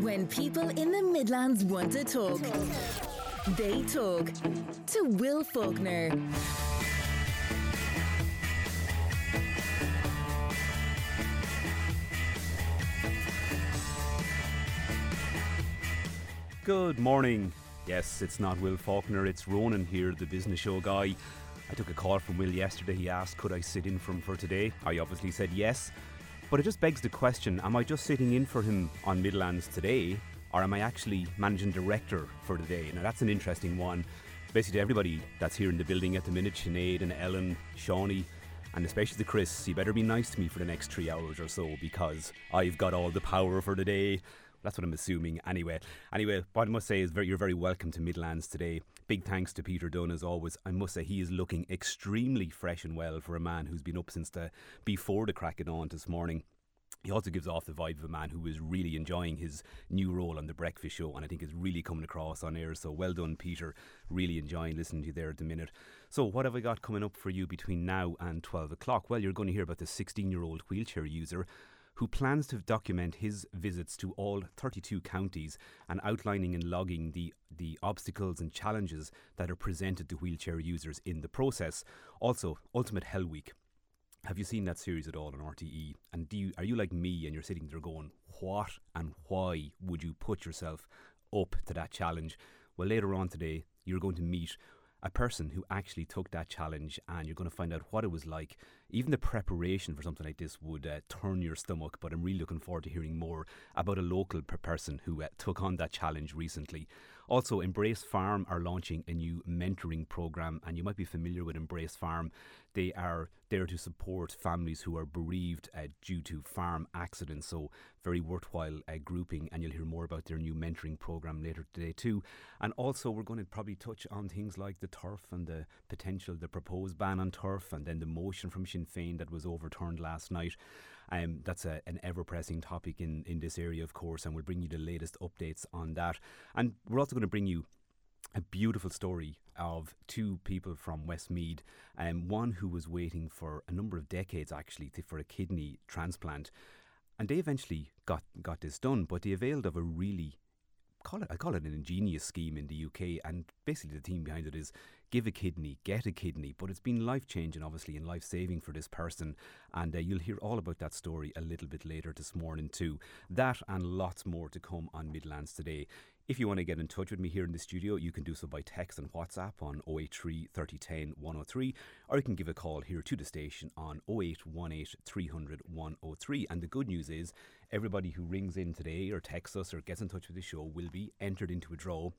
When people in the Midlands want to talk, they talk to Will Faulkner. Good morning. Yes, it's not Will Faulkner, it's Ronan here, the business show guy. I took a call from Will yesterday. He asked, could I sit in for him for today? I obviously said yes. But it just begs the question am I just sitting in for him on Midlands today, or am I actually managing director for the day? Now, that's an interesting one. Basically, everybody that's here in the building at the minute Sinead and Ellen, Shawnee, and especially the Chris, you better be nice to me for the next three hours or so because I've got all the power for the day. That's what I'm assuming. Anyway, anyway, what I must say is very, you're very welcome to Midlands today. Big thanks to Peter Dunn as always. I must say he is looking extremely fresh and well for a man who's been up since the before the crack of dawn this morning. He also gives off the vibe of a man who is really enjoying his new role on the Breakfast Show, and I think is really coming across on air. So well done, Peter. Really enjoying listening to you there at the minute. So what have I got coming up for you between now and twelve o'clock? Well, you're going to hear about the 16-year-old wheelchair user who plans to document his visits to all 32 counties and outlining and logging the, the obstacles and challenges that are presented to wheelchair users in the process. Also, Ultimate Hell Week. Have you seen that series at all on RTE? And do you, are you like me and you're sitting there going, what and why would you put yourself up to that challenge? Well, later on today, you're going to meet a person who actually took that challenge and you're going to find out what it was like. Even the preparation for something like this would uh, turn your stomach, but I'm really looking forward to hearing more about a local person who uh, took on that challenge recently. Also, Embrace Farm are launching a new mentoring program, and you might be familiar with Embrace Farm. They are there to support families who are bereaved uh, due to farm accidents. So, very worthwhile uh, grouping, and you'll hear more about their new mentoring program later today, too. And also, we're going to probably touch on things like the turf and the potential, the proposed ban on turf, and then the motion from Sinn Féin that was overturned last night. Um, that's a, an ever pressing topic in, in this area, of course, and we'll bring you the latest updates on that. And we're also going to bring you a beautiful story of two people from Westmeath, um, one who was waiting for a number of decades actually to, for a kidney transplant, and they eventually got got this done. But they availed of a really call it I call it an ingenious scheme in the UK, and basically the team behind it is give a kidney, get a kidney. But it's been life changing, obviously, and life saving for this person. And uh, you'll hear all about that story a little bit later this morning, too. That and lots more to come on Midlands today. If you want to get in touch with me here in the studio, you can do so by text and WhatsApp on 083 3010 103, or you can give a call here to the station on 0818 300 103. And the good news is, everybody who rings in today or texts us or gets in touch with the show will be entered into a draw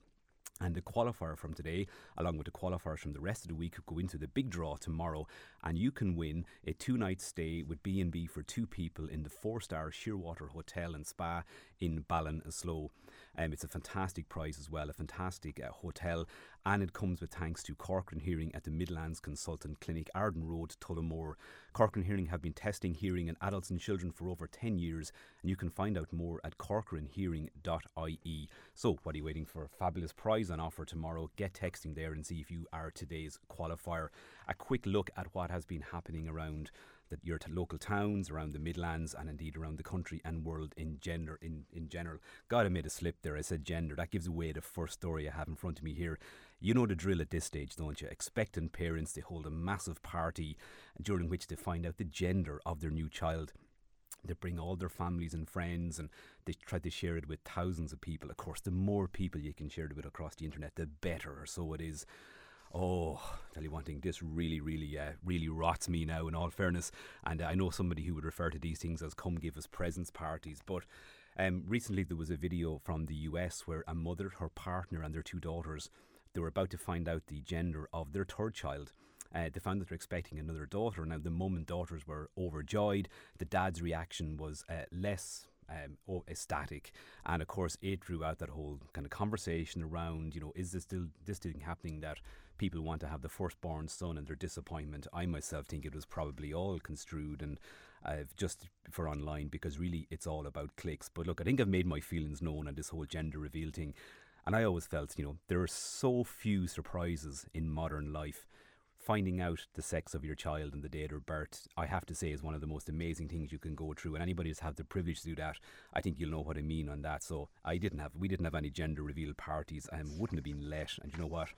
and the qualifier from today, along with the qualifiers from the rest of the week, go into the big draw tomorrow, and you can win a two-night stay with B and B for two people in the four-star Shearwater Hotel and Spa in Ballinasloe. Um, it's a fantastic prize as well, a fantastic uh, hotel, and it comes with thanks to Corcoran Hearing at the Midlands Consultant Clinic, Arden Road, Tullamore. Corcoran Hearing have been testing hearing in adults and children for over 10 years, and you can find out more at corcoranhearing.ie. So, what are you waiting for? Fabulous prize on offer tomorrow. Get texting there and see if you are today's qualifier. A quick look at what has been happening around that your t- local towns around the Midlands and indeed around the country and world in gender in, in general. God, I made a slip there. I said gender. That gives away the first story I have in front of me here. You know the drill at this stage, don't you? Expectant parents, they hold a massive party during which they find out the gender of their new child. They bring all their families and friends and they try to share it with thousands of people. Of course, the more people you can share it with across the internet, the better. So it is. Oh, tell you one thing, this really, really, uh, really rots me now. In all fairness, and uh, I know somebody who would refer to these things as "come give us presents parties," but um, recently there was a video from the US where a mother, her partner, and their two daughters, they were about to find out the gender of their third child. Uh, they found that they're expecting another daughter. Now, the mum and daughters were overjoyed. The dad's reaction was uh, less um, ecstatic, and of course, it drew out that whole kind of conversation around, you know, is this still this thing happening that people want to have the firstborn son and their disappointment. I myself think it was probably all construed and uh, just for online because really it's all about clicks. But look, I think I've made my feelings known on this whole gender reveal thing. And I always felt, you know, there are so few surprises in modern life finding out the sex of your child and the date of birth, I have to say, is one of the most amazing things you can go through. And anybody who's had the privilege to do that, I think you'll know what I mean on that. So I didn't have, we didn't have any gender reveal parties, and wouldn't have been let. And you know what?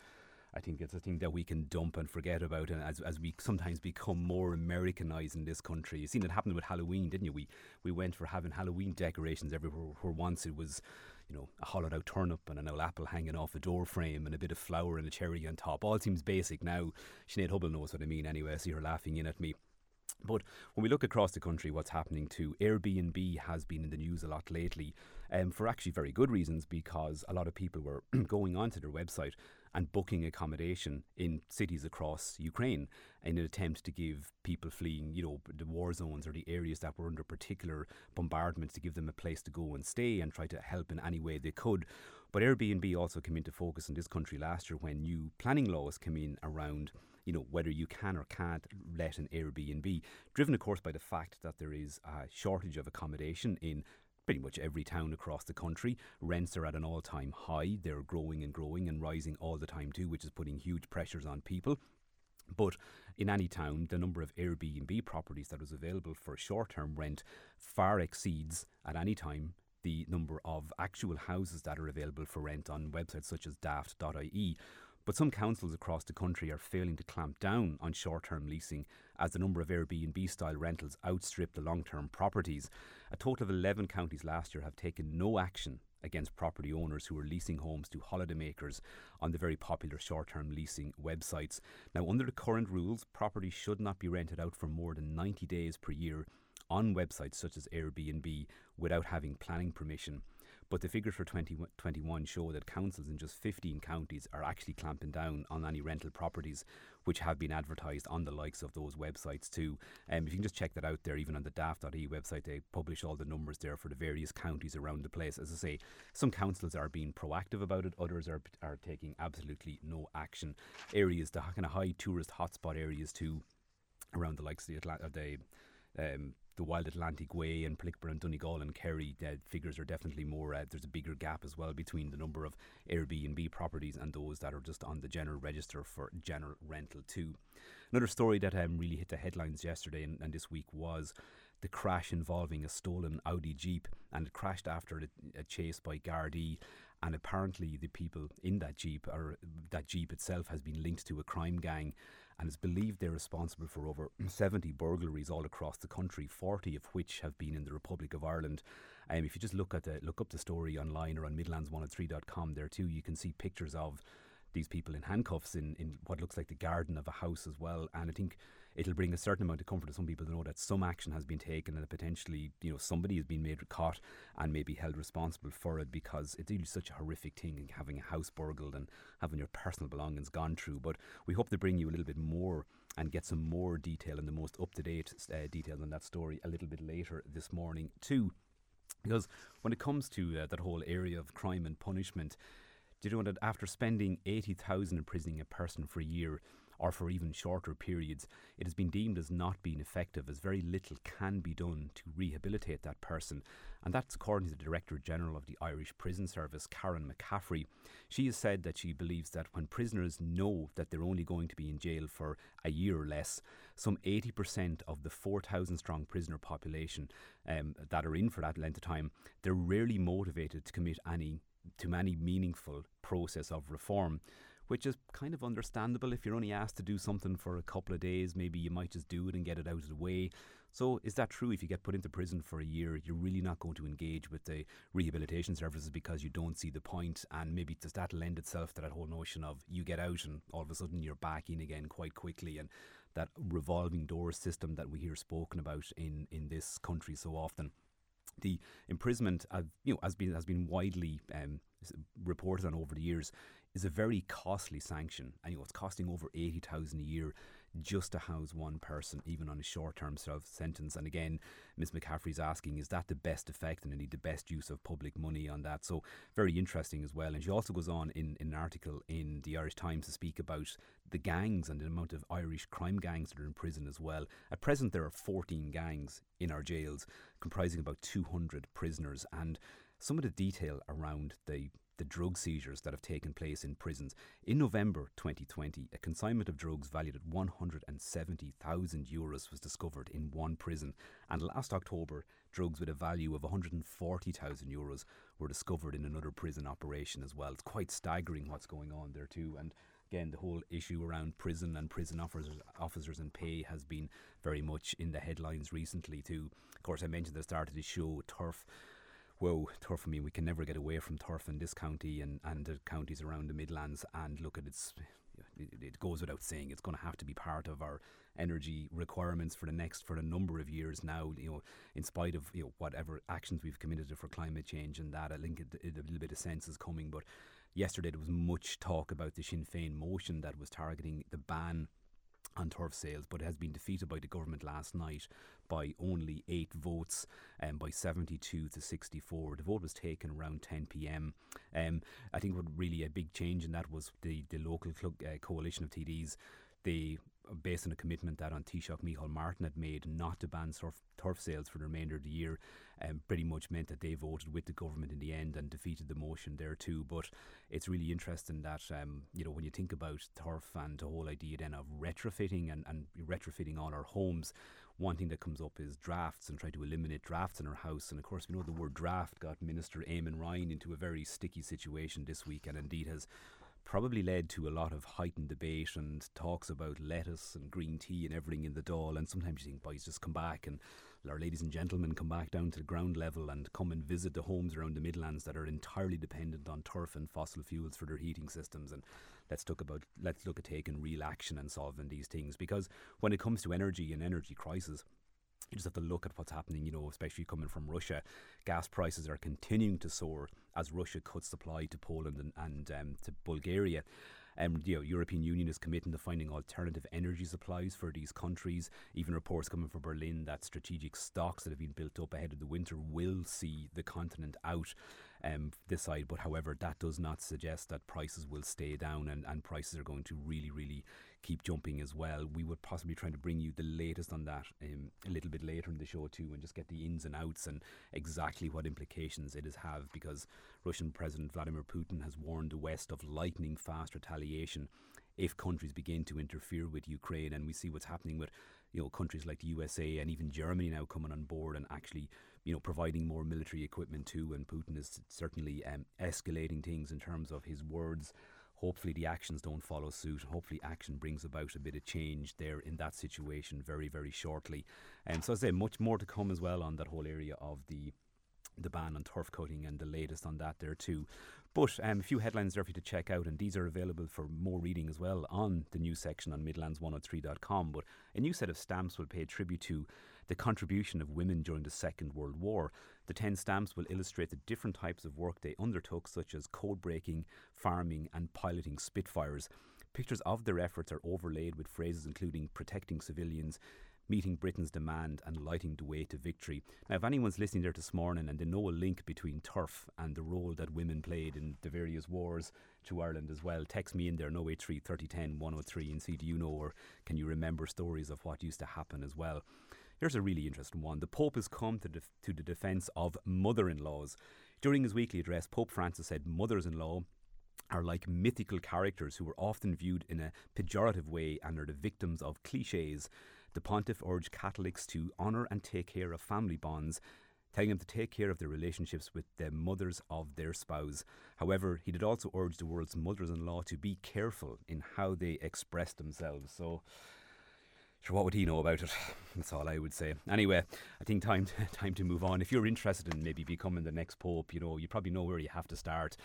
I think it's a thing that we can dump and forget about, and as, as we sometimes become more Americanized in this country. You've seen it happen with Halloween, didn't you? We we went for having Halloween decorations everywhere, where once it was you know, a hollowed out turnip and an old apple hanging off a door frame and a bit of flour and a cherry on top. All seems basic now. Sinead Hubble knows what I mean anyway. I see her laughing in at me. But when we look across the country, what's happening to Airbnb has been in the news a lot lately, um, for actually very good reasons, because a lot of people were going onto their website and booking accommodation in cities across Ukraine in an attempt to give people fleeing, you know, the war zones or the areas that were under particular bombardments to give them a place to go and stay and try to help in any way they could. But Airbnb also came into focus in this country last year when new planning laws came in around you know, whether you can or can't let an Airbnb, driven of course by the fact that there is a shortage of accommodation in pretty much every town across the country. Rents are at an all time high. They're growing and growing and rising all the time too, which is putting huge pressures on people. But in any town, the number of Airbnb properties that is available for short term rent far exceeds at any time the number of actual houses that are available for rent on websites such as daft.ie. But some councils across the country are failing to clamp down on short term leasing as the number of Airbnb style rentals outstrip the long term properties. A total of 11 counties last year have taken no action against property owners who are leasing homes to holidaymakers on the very popular short term leasing websites. Now, under the current rules, property should not be rented out for more than 90 days per year on websites such as Airbnb without having planning permission. But the figures for 2021 show that councils in just 15 counties are actually clamping down on any rental properties which have been advertised on the likes of those websites too. Um, if you can just check that out there, even on the daft.ie website, they publish all the numbers there for the various counties around the place. As I say, some councils are being proactive about it, others are, are taking absolutely no action. Areas, the kind of high tourist hotspot areas too, around the likes of the, Atla- the um, the Wild Atlantic Way and Plickburgh and Donegal and Kerry uh, figures are definitely more. Uh, there's a bigger gap as well between the number of Airbnb properties and those that are just on the general register for general rental too. Another story that um, really hit the headlines yesterday and, and this week was the crash involving a stolen Audi Jeep, and it crashed after a, a chase by Gardaí. And apparently, the people in that Jeep or that Jeep itself has been linked to a crime gang and it's believed they're responsible for over 70 burglaries all across the country, 40 of which have been in the Republic of Ireland. Um, if you just look at the look up the story online or on Midlands103.com, there too you can see pictures of these people in handcuffs in, in what looks like the garden of a house as well. And I think it'll bring a certain amount of comfort to some people to know that some action has been taken and that potentially, you know, somebody has been made caught and maybe held responsible for it because it's really such a horrific thing having a house burgled and having your personal belongings gone through. But we hope to bring you a little bit more and get some more detail and the most up to date uh, on that story a little bit later this morning, too. Because when it comes to uh, that whole area of crime and punishment, do you know that after spending 80,000 imprisoning a person for a year, or for even shorter periods, it has been deemed as not being effective as very little can be done to rehabilitate that person. And that's according to the Director General of the Irish Prison Service, Caron McCaffrey. She has said that she believes that when prisoners know that they're only going to be in jail for a year or less, some 80% of the 4,000 strong prisoner population um, that are in for that length of time, they're rarely motivated to commit any to any meaningful process of reform which is kind of understandable. If you're only asked to do something for a couple of days, maybe you might just do it and get it out of the way. So, is that true? If you get put into prison for a year, you're really not going to engage with the rehabilitation services because you don't see the point. point, and maybe does that lend itself to that whole notion of you get out and all of a sudden you're back in again quite quickly, and that revolving door system that we hear spoken about in in this country so often the imprisonment, uh, you know, has been has been widely um, reported on over the years, is a very costly sanction. And it's costing over 80,000 a year just to house one person, even on a short term sort of sentence. And again, Ms. McCaffrey's asking, is that the best effect and indeed the best use of public money on that? So, very interesting as well. And she also goes on in, in an article in the Irish Times to speak about the gangs and the amount of Irish crime gangs that are in prison as well. At present, there are 14 gangs in our jails, comprising about 200 prisoners. And some of the detail around the the drug seizures that have taken place in prisons. In November 2020, a consignment of drugs valued at 170,000 euros was discovered in one prison. And last October, drugs with a value of 140,000 euros were discovered in another prison operation as well. It's quite staggering what's going on there, too. And again, the whole issue around prison and prison officers, officers and pay has been very much in the headlines recently, too. Of course, I mentioned at the start of the show, turf whoa, turf. I mean, we can never get away from turf in this county and, and the counties around the Midlands. And look at its, it, it goes without saying, it's going to have to be part of our energy requirements for the next for a number of years now. You know, in spite of you know whatever actions we've committed for climate change and that, I think it, it, a little bit of sense is coming. But yesterday there was much talk about the Sinn Féin motion that was targeting the ban on turf sales, but it has been defeated by the government last night by only eight votes, um, by 72 to 64. The vote was taken around 10 pm. Um, I think what really a big change in that was the, the local club, uh, coalition of TDs. They based on a commitment that on Taoiseach Micheál Martin had made not to ban turf, turf sales for the remainder of the year, um, pretty much meant that they voted with the government in the end and defeated the motion there too. But it's really interesting that, um, you know, when you think about turf and the whole idea then of retrofitting and, and retrofitting all our homes, one thing that comes up is drafts and trying to eliminate drafts in our house. And of course, we know the word draft got Minister Eamon Ryan into a very sticky situation this week and indeed has probably led to a lot of heightened debate and talks about lettuce and green tea and everything in the doll. And sometimes you think, boys, just come back and our ladies and gentlemen come back down to the ground level and come and visit the homes around the Midlands that are entirely dependent on turf and fossil fuels for their heating systems. And let's talk about let's look at taking real action and solving these things because when it comes to energy and energy crisis you just have to look at what's happening, you know, especially coming from Russia. Gas prices are continuing to soar as Russia cuts supply to Poland and, and um, to Bulgaria. Um, the European Union is committing to finding alternative energy supplies for these countries. Even reports coming from Berlin that strategic stocks that have been built up ahead of the winter will see the continent out um, this side. But however, that does not suggest that prices will stay down and, and prices are going to really, really keep jumping as well. We would possibly try to bring you the latest on that um, a little bit later in the show too, and just get the ins and outs and exactly what implications it is have. Because Russian President Vladimir Putin has warned the West of lightning fast retaliation if countries begin to interfere with Ukraine, and we see what's happening with you know countries like the USA and even Germany now coming on board and actually you know providing more military equipment too. And Putin is certainly um, escalating things in terms of his words hopefully the actions don't follow suit. Hopefully, action brings about a bit of change there in that situation very, very shortly. And so, I say much more to come as well on that whole area of the the ban on turf cutting and the latest on that there too. But um, a few headlines there for you to check out, and these are available for more reading as well on the news section on Midlands103.com. But a new set of stamps will pay tribute to the contribution of women during the Second World War. The 10 stamps will illustrate the different types of work they undertook, such as code breaking, farming, and piloting Spitfires. Pictures of their efforts are overlaid with phrases including protecting civilians, meeting Britain's demand and lighting the way to victory. Now, if anyone's listening there this morning and they know a link between turf and the role that women played in the various wars to Ireland as well, text me in there 083 3010 103 and see do you know or can you remember stories of what used to happen as well. Here's a really interesting one. The Pope has come to, def- to the defence of mother in laws. During his weekly address, Pope Francis said mothers in law are like mythical characters who are often viewed in a pejorative way and are the victims of cliches. The pontiff urged Catholics to honour and take care of family bonds, telling them to take care of their relationships with the mothers of their spouse. However, he did also urge the world's mothers in law to be careful in how they express themselves. So, Sure, what would he know about it? That's all I would say. Anyway, I think time time to move on. If you're interested in maybe becoming the next pope, you know, you probably know where you have to start.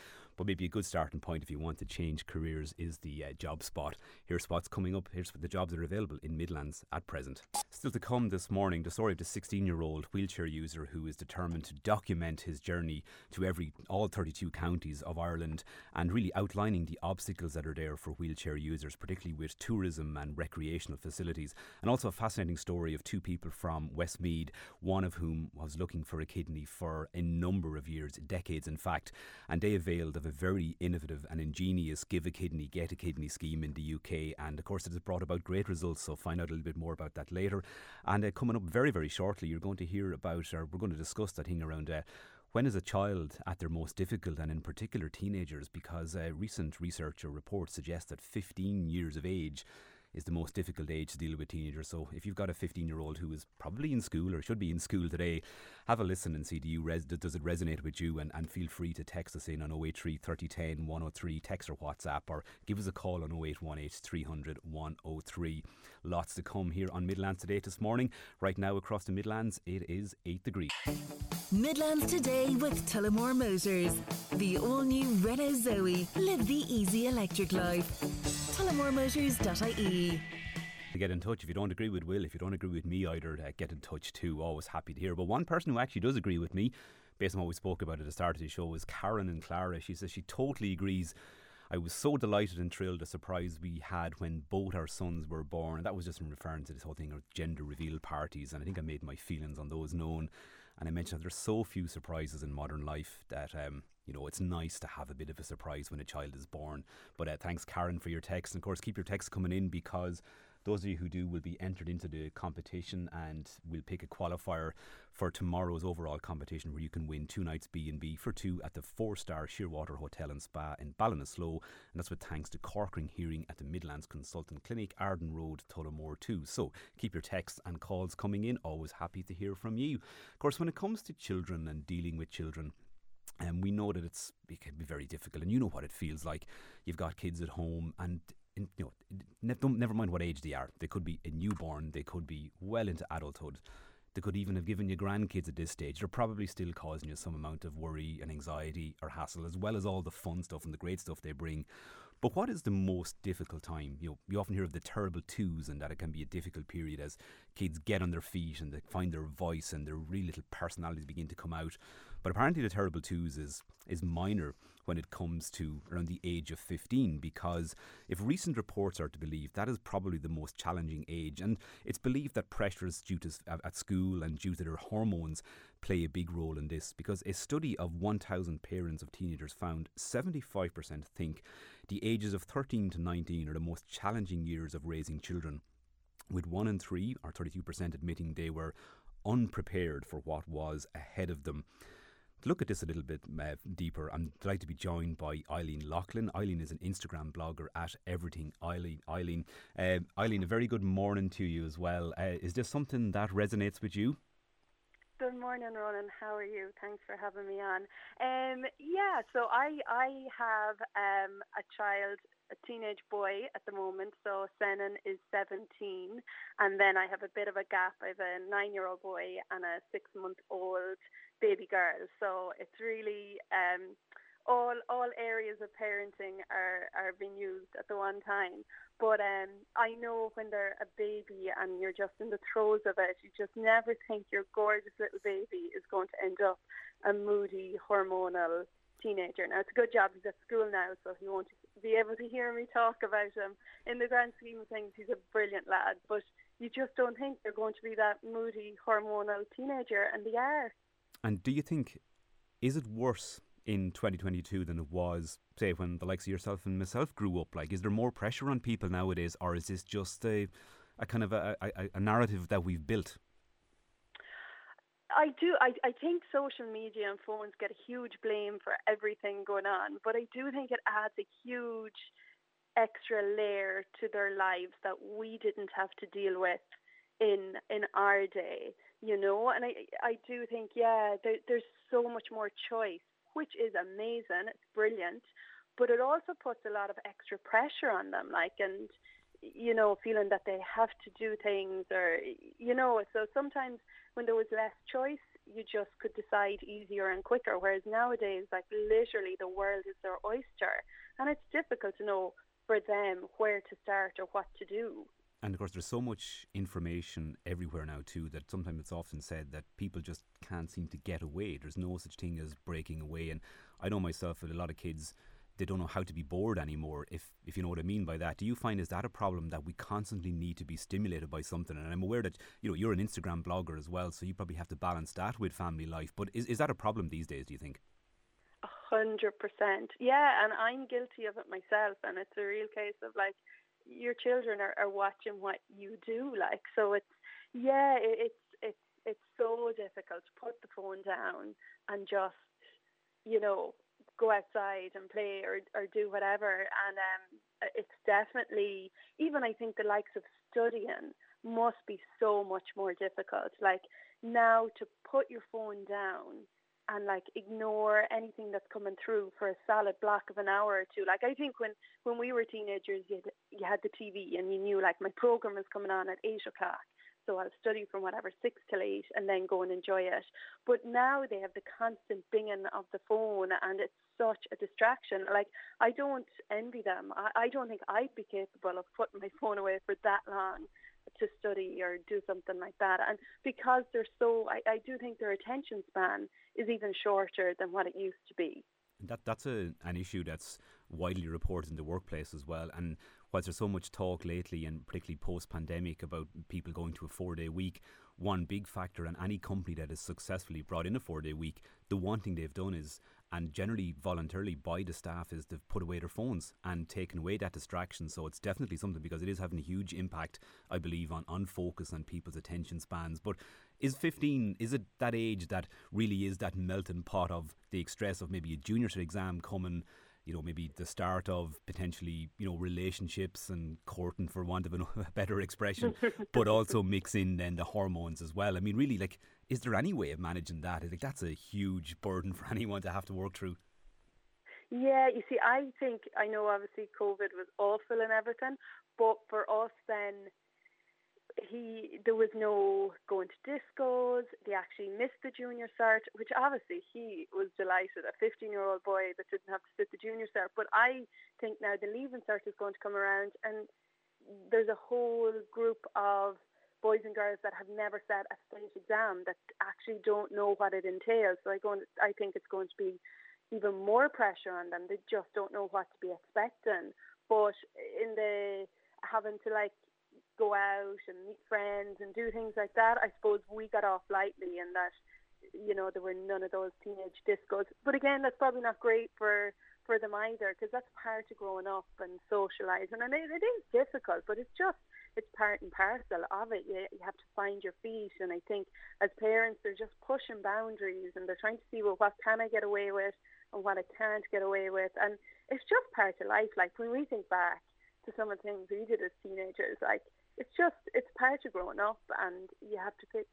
But maybe a good starting point if you want to change careers is the uh, job spot. Here's what's coming up. Here's the jobs that are available in Midlands at present. Still to come this morning, the story of the 16-year-old wheelchair user who is determined to document his journey to every all 32 counties of Ireland and really outlining the obstacles that are there for wheelchair users, particularly with tourism and recreational facilities. And also a fascinating story of two people from Westmeath, one of whom was looking for a kidney for a number of years, decades in fact, and they availed of a very innovative and ingenious give a kidney, get a kidney scheme in the UK. And of course, it has brought about great results. So find out a little bit more about that later. And uh, coming up very, very shortly, you're going to hear about, or we're going to discuss that thing around. Uh, When is a child at their most difficult, and in particular teenagers? Because uh, recent research or reports suggest that 15 years of age is the most difficult age to deal with teenagers. So if you've got a 15 year old who is probably in school or should be in school today, have a listen and see do you res- does it resonate with you and, and feel free to text us in on 083 3010 103 text or WhatsApp or give us a call on 0818 300 103. Lots to come here on Midlands today this morning. Right now across the Midlands it is 8 degrees. Midlands today with Tullamore Motors. The all new Renault Zoe. Live the easy electric life. TullamoreMotors.ie. To get in touch if you don't agree with Will, if you don't agree with me either, uh, get in touch too. Always happy to hear. But one person who actually does agree with me, based on what we spoke about at the start of the show, is Karen and Clara. She says she totally agrees. I was so delighted and thrilled the surprise we had when both our sons were born. That was just in referring to this whole thing of gender reveal parties. And I think I made my feelings on those known. And I mentioned that there's so few surprises in modern life that um, you know, it's nice to have a bit of a surprise when a child is born. But uh, thanks, Karen, for your text. And of course, keep your texts coming in because those of you who do will be entered into the competition and we'll pick a qualifier for tomorrow's overall competition where you can win two nights B&B for two at the four-star Shearwater Hotel and Spa in Ballinasloe and that's with thanks to Corcoran Hearing at the Midlands Consultant Clinic, Arden Road, Tullamore too. So keep your texts and calls coming in. Always happy to hear from you. Of course, when it comes to children and dealing with children, and we know that it's it can be very difficult, and you know what it feels like. You've got kids at home, and in, you know, never mind what age they are. They could be a newborn. They could be well into adulthood. They could even have given you grandkids at this stage. They're probably still causing you some amount of worry and anxiety or hassle, as well as all the fun stuff and the great stuff they bring. But what is the most difficult time? You know, you often hear of the terrible twos and that it can be a difficult period as kids get on their feet and they find their voice and their real little personalities begin to come out. But apparently, the terrible twos is is minor when it comes to around the age of 15 because if recent reports are to believe that is probably the most challenging age. And it's believed that pressures due to at school and due to their hormones play a big role in this because a study of 1000 parents of teenagers found 75% think the ages of 13 to 19 are the most challenging years of raising children with 1 in 3 or 32% admitting they were unprepared for what was ahead of them to look at this a little bit uh, deeper, I'm delighted to be joined by Eileen Lachlan. Eileen is an Instagram blogger at Everything Eileen. Eileen, uh, Eileen, a very good morning to you as well. Uh, is this something that resonates with you? Good morning, Ronan. How are you? Thanks for having me on. Um, yeah, so I I have um, a child, a teenage boy at the moment. So Senan is 17, and then I have a bit of a gap. I have a nine-year-old boy and a six-month-old baby girl. So it's really um, all all areas of parenting are are being used at the one time. But um, I know when they're a baby and you're just in the throes of it, you just never think your gorgeous little baby is going to end up a moody, hormonal teenager. Now it's a good job he's at school now, so he won't be able to hear me talk about him. In the grand scheme of things, he's a brilliant lad, but you just don't think they're going to be that moody, hormonal teenager, and they are. And do you think, is it worse in 2022 than it was, say, when the likes of yourself and myself grew up? Like, is there more pressure on people nowadays, or is this just a, a kind of a, a, a narrative that we've built? I do. I, I think social media and phones get a huge blame for everything going on, but I do think it adds a huge extra layer to their lives that we didn't have to deal with in in our day you know. And I I do think yeah, there, there's so much more choice, which is amazing. It's brilliant, but it also puts a lot of extra pressure on them, like and you know, feeling that they have to do things or you know. So sometimes when there was less choice, you just could decide easier and quicker. Whereas nowadays, like literally, the world is their oyster, and it's difficult to know for them where to start or what to do. And of course, there's so much information everywhere now too that sometimes it's often said that people just can't seem to get away. There's no such thing as breaking away. And I know myself that a lot of kids they don't know how to be bored anymore. If if you know what I mean by that, do you find is that a problem that we constantly need to be stimulated by something? And I'm aware that you know you're an Instagram blogger as well, so you probably have to balance that with family life. But is is that a problem these days? Do you think? A hundred percent, yeah. And I'm guilty of it myself, and it's a real case of like your children are, are watching what you do like so it's yeah it, it's it's it's so difficult to put the phone down and just, you know, go outside and play or, or do whatever. And um, it's definitely, even I think the likes of studying must be so much more difficult. Like now to put your phone down and like ignore anything that's coming through for a solid block of an hour or two. Like I think when when we were teenagers, you had, you had the TV and you knew like my program is coming on at eight o'clock, so I'll study from whatever six till eight and then go and enjoy it. But now they have the constant binging of the phone and it's such a distraction. Like I don't envy them. I, I don't think I'd be capable of putting my phone away for that long to study or do something like that. And because they're so, I, I do think their attention span is even shorter than what it used to be. That that's a, an issue that's widely reported in the workplace as well. And whilst there's so much talk lately, and particularly post pandemic, about people going to a four day week, one big factor in any company that has successfully brought in a four day week, the one thing they've done is and generally voluntarily by the staff is they've put away their phones and taken away that distraction. So it's definitely something because it is having a huge impact, I believe, on, on focus and people's attention spans. But is 15, is it that age that really is that melting pot of the stress of maybe a junior exam coming? you know, maybe the start of potentially, you know, relationships and courting for want of a better expression, but also mix in then the hormones as well. I mean, really, like, is there any way of managing that? Like, that's a huge burden for anyone to have to work through. Yeah, you see, I think, I know obviously COVID was awful and everything, but for us then, he there was no going to discos. They actually missed the junior cert, which obviously he was delighted. A 15 year old boy that didn't have to sit the junior cert. But I think now the leaving cert is going to come around, and there's a whole group of boys and girls that have never sat a state exam that actually don't know what it entails. So I go, I think it's going to be even more pressure on them. They just don't know what to be expecting. But in the having to like go out and meet friends and do things like that, I suppose we got off lightly in that, you know, there were none of those teenage discos. But again, that's probably not great for for them either because that's part of growing up and socialising. And it, it is difficult, but it's just it's part and parcel of it. You, you have to find your feet, and I think as parents, they're just pushing boundaries and they're trying to see well, what can I get away with and what I can't get away with, and it's just part of life. Like when we think back to some of the things we did as teenagers, like it's just it's part of growing up, and you have to pick.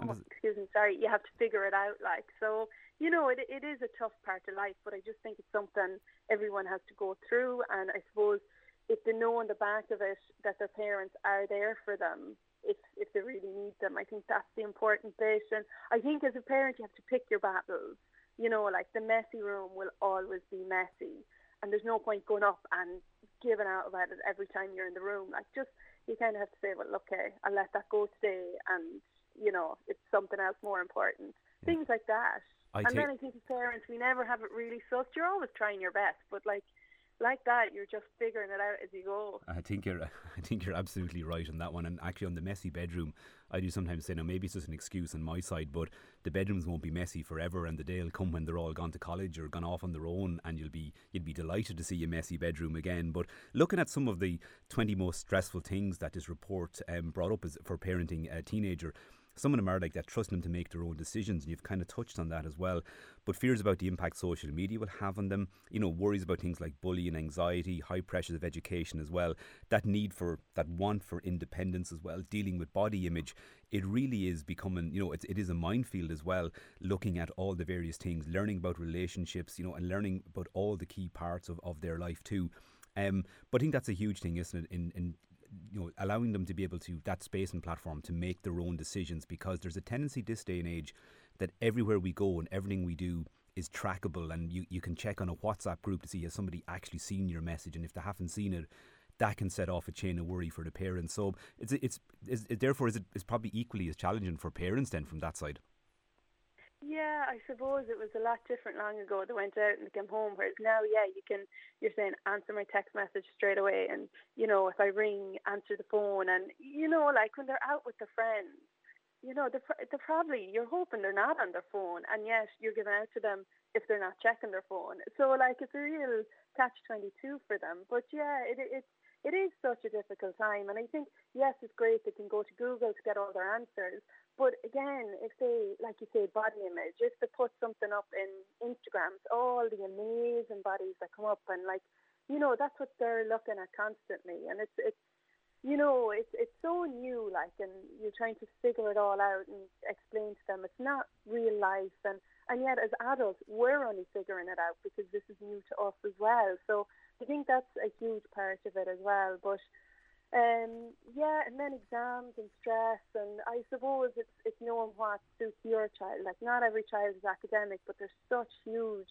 Oh, excuse me, sorry. You have to figure it out, like so. You know, it it is a tough part of life, but I just think it's something everyone has to go through, and I suppose if they know in the back of it that their parents are there for them, if if they really need them, I think that's the important bit. And I think as a parent, you have to pick your battles. You know, like the messy room will always be messy, and there's no point going up and giving out about it every time you're in the room. Like just you kind of have to say, well, okay, I'll let that go today, and you know, it's something else more important. Yeah. Things like that. I and then I think as parents, we never have it really sussed. You're always trying your best, but like like that, you're just figuring it out as you go. I think you're, I think you're absolutely right on that one. And actually, on the messy bedroom, I do sometimes say, now maybe it's just an excuse on my side, but the bedrooms won't be messy forever, and the day will come when they're all gone to college or gone off on their own, and you'll be you'd be delighted to see a messy bedroom again. But looking at some of the 20 most stressful things that this report um, brought up for parenting a teenager some of them are like that, trusting them to make their own decisions, and you've kind of touched on that as well. But fears about the impact social media will have on them, you know, worries about things like bullying, anxiety, high pressures of education as well, that need for, that want for independence as well, dealing with body image. It really is becoming, you know, it's, it is a minefield as well, looking at all the various things, learning about relationships, you know, and learning about all the key parts of, of their life too. Um, but I think that's a huge thing, isn't it? In, in you know, allowing them to be able to that space and platform to make their own decisions because there's a tendency this day and age that everywhere we go and everything we do is trackable and you, you can check on a WhatsApp group to see has somebody actually seen your message? And if they haven't seen it that can set off a chain of worry for the parents. So it's it's, it's therefore is it is probably equally as challenging for parents then from that side yeah, I suppose it was a lot different long ago. They went out and they came home, whereas now, yeah, you can. You're saying answer my text message straight away, and you know if I ring, answer the phone, and you know like when they're out with their friends, you know they're, they're probably you're hoping they're not on their phone, and yet you're giving out to them if they're not checking their phone. So like it's a real catch twenty two for them. But yeah, it, it's it is such a difficult time. And I think, yes, it's great they can go to Google to get all their answers. But again, if they, like you say, body image, if they put something up in Instagrams, all the amazing bodies that come up and like, you know, that's what they're looking at constantly. And it's, it's, you know, it's it's so new, like, and you're trying to figure it all out and explain to them it's not real life, and and yet as adults we're only figuring it out because this is new to us as well. So I think that's a huge part of it as well. But um, yeah, and then exams and stress, and I suppose it's it's knowing what suits your child. Like not every child is academic, but there's such huge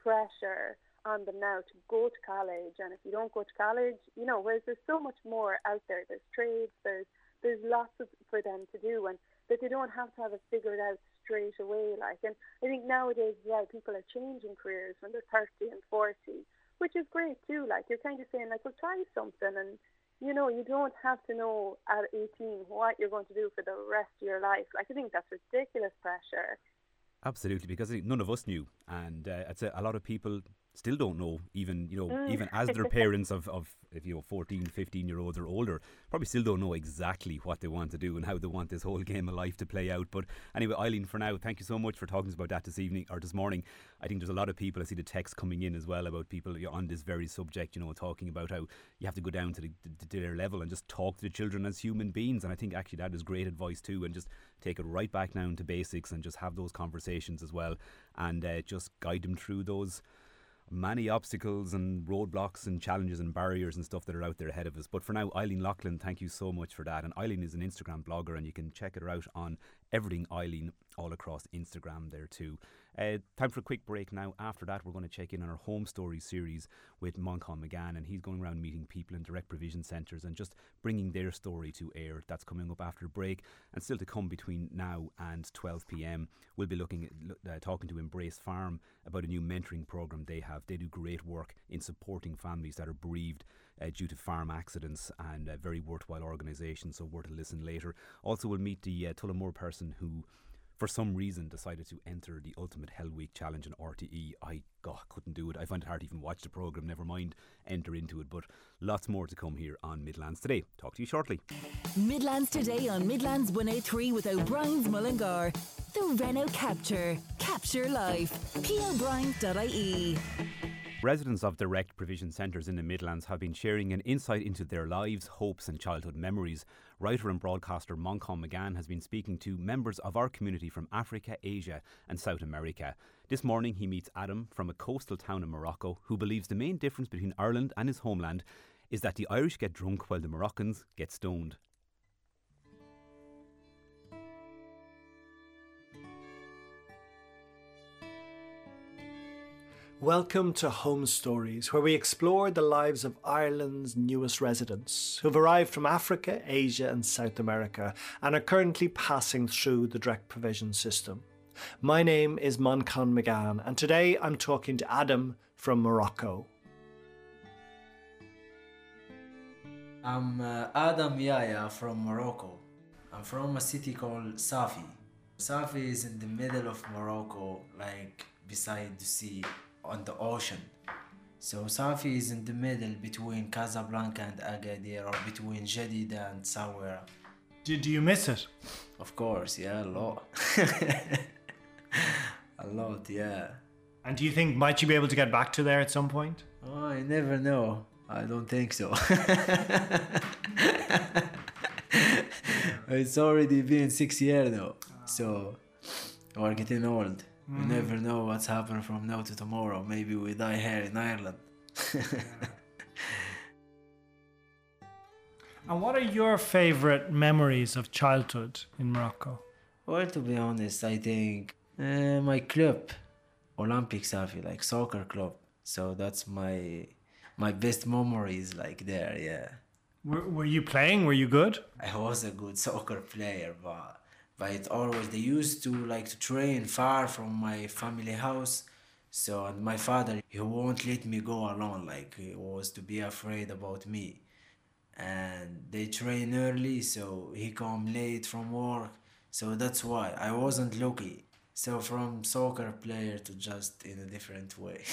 pressure on them now to go to college. And if you don't go to college, you know, whereas there's so much more out there. There's trades, there's there's lots of, for them to do, and that they don't have to have it figured out straight away. Like, and I think nowadays, yeah, people are changing careers when they're 30 and 40 which is great too. Like you're kind of saying, like, well, try something, and you know, you don't have to know at 18 what you're going to do for the rest of your life. Like I think that's ridiculous pressure. Absolutely, because none of us knew, and uh, a lot of people still don't know even you know mm. even as their parents of, of if you know 14 15 year olds or older probably still don't know exactly what they want to do and how they want this whole game of life to play out. But anyway Eileen for now thank you so much for talking about that this evening or this morning. I think there's a lot of people I see the text coming in as well about people on this very subject you know talking about how you have to go down to, the, to their level and just talk to the children as human beings. And I think actually that is great advice too and just take it right back down to basics and just have those conversations as well and uh, just guide them through those many obstacles and roadblocks and challenges and barriers and stuff that are out there ahead of us. But for now, Eileen Loughlin, thank you so much for that. And Eileen is an Instagram blogger, and you can check her out on Everything Eileen all across Instagram there too. Uh, time for a quick break now. After that, we're going to check in on our home story series with Manchán Magan, and he's going around meeting people in direct provision centres and just bringing their story to air. That's coming up after break, and still to come between now and 12 p.m. We'll be looking at uh, talking to Embrace Farm about a new mentoring program they have. They do great work in supporting families that are bereaved due to farm accidents and a very worthwhile organisation, so worth a listen later. Also, we'll meet the uh, Tullamore person who for some reason decided to enter the Ultimate Hell Week Challenge in RTE. I God, couldn't do it. I find it hard to even watch the programme, never mind enter into it. But lots more to come here on Midlands Today. Talk to you shortly. Midlands Today on Midlands 103 with O'Brien's Mullingar. The Renault Captur. Capture life. POBrien.ie. Residents of direct provision centres in the Midlands have been sharing an insight into their lives, hopes, and childhood memories. Writer and broadcaster Manchán Magan has been speaking to members of our community from Africa, Asia, and South America. This morning, he meets Adam from a coastal town in Morocco who believes the main difference between Ireland and his homeland is that the Irish get drunk while the Moroccans get stoned. Welcome to Home Stories, where we explore the lives of Ireland's newest residents who've arrived from Africa, Asia, and South America and are currently passing through the direct provision system. My name is Manchán Magan, and today I'm talking to Adam from Morocco. I'm uh, Adam Yaya from Morocco. I'm from a city called Safi. Safi is in the middle of Morocco, like beside the sea on the ocean. So Safi is in the middle between Casablanca and Agadir or between Jadida and Sawera. Did you miss it? Of course, yeah, a lot. a lot, yeah. And do you think might you be able to get back to there at some point? Oh, I never know. I don't think so. it's already been six years though, so we're getting old. Mm. We never know what's happening from now to tomorrow. Maybe we die here in Ireland. and what are your favorite memories of childhood in Morocco? Well, to be honest, I think uh, my club, Olympic Safi, like soccer club. So that's my my best memories, like there. Yeah. Were, were you playing? Were you good? I was a good soccer player, but but always they used to like to train far from my family house so and my father he won't let me go alone like he was to be afraid about me and they train early so he come late from work so that's why i wasn't lucky so from soccer player to just in a different way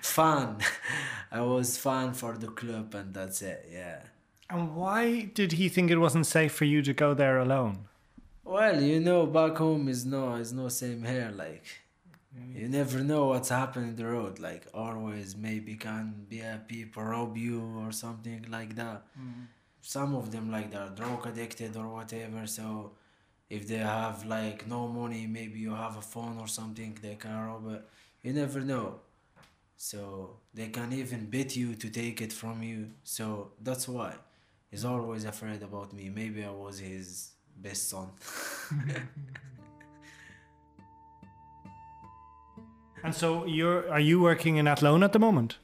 fan. I was fan for the club, and that's it. Yeah. And why did he think it wasn't safe for you to go there alone? Well, you know, back home is no, is no same here. Like, you never know what's happening in the road. Like, always maybe can be a people rob you or something like that. Mm-hmm. Some of them like they're drug addicted or whatever. So, if they have like no money, maybe you have a phone or something, they can rob it. You never know. So they can even beat you to take it from you. So that's why he's always afraid about me. Maybe I was his best son. And so you're are you working in Athlone at the moment?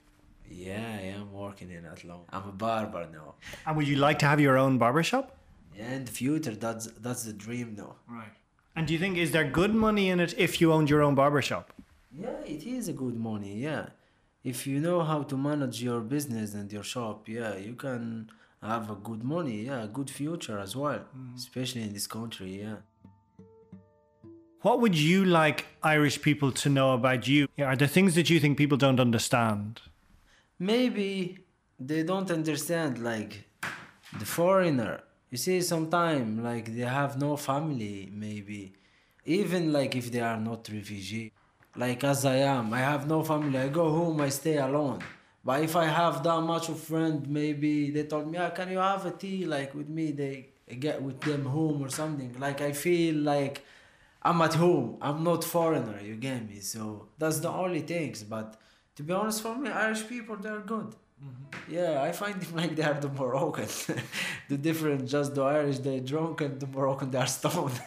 yeah, I am working in Athlone. I'm a barber now. And would you like to have your own barber shop? Yeah, in the future, that's that's the dream now. Right. And do you think is there good money in it if you owned your own barber shop? Yeah, it is a good money. Yeah, if you know how to manage your business and your shop, yeah, you can have a good money. Yeah, a good future as well, mm. especially in this country. Yeah. What would you like Irish people to know about you? Are there things that you think people don't understand? maybe they don't understand like the foreigner you see sometimes like they have no family maybe even like if they are not refugee like as i am i have no family i go home i stay alone but if i have that much of friend maybe they told me ah, can you have a tea like with me? They get with them home or something. Like i feel like i'm at home. I'm not foreigner you get me? So that's the only things. But to be honest for me irish people they're good. Yeah i find them like they are the moroccan. The difference just the irish they drunk and the moroccan they are stoned.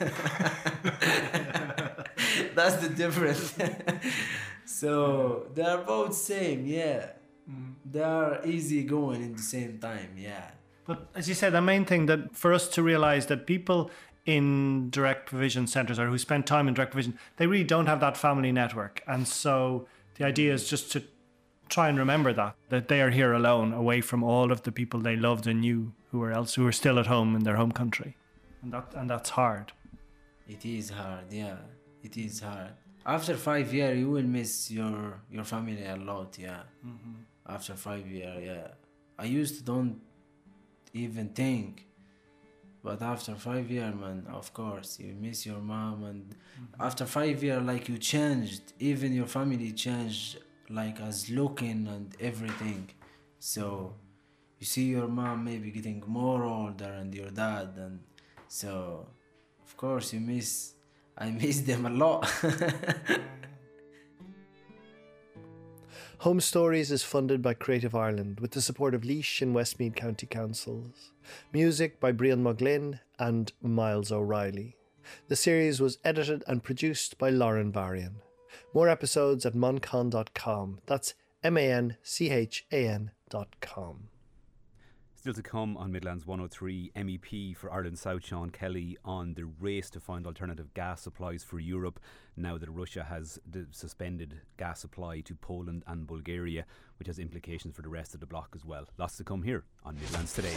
That's the difference. So they are both same yeah Mm-hmm. they are easy going in the same time yeah But as you said, the main thing that for us to realize that people in direct provision centers or who spend time in direct provision, they really don't have that family network. And so the idea is just to try and remember that that they are here alone, away from all of the people they loved and knew who are else who are still at home in their home country. And that and that's hard. It is hard, yeah. It is hard. After five years, you will miss your your family a lot, yeah. Mm-hmm. After five years, yeah. I used to don't even think, but after five years, man, of course, you miss your mom, and mm-hmm. after five years, like you changed, even your family changed, like as looking and everything. So you see your mom maybe getting more older, and your dad, and so of course you miss i miss them a lot Home Stories is funded by Creative Ireland with the support of Laois and Westmeath County Councils. Music by Brian Muglin and Miles O'Reilly. The series was edited and produced by Lauren Varian. More episodes at manchan.com. That's M A N C H A N.com. Still to come on Midlands 103, MEP for Ireland South Sean Kelly on the race to find alternative gas supplies for Europe now that Russia has suspended gas supply to Poland and Bulgaria, which has implications for the rest of the bloc as well. Lots to come here on Midlands today.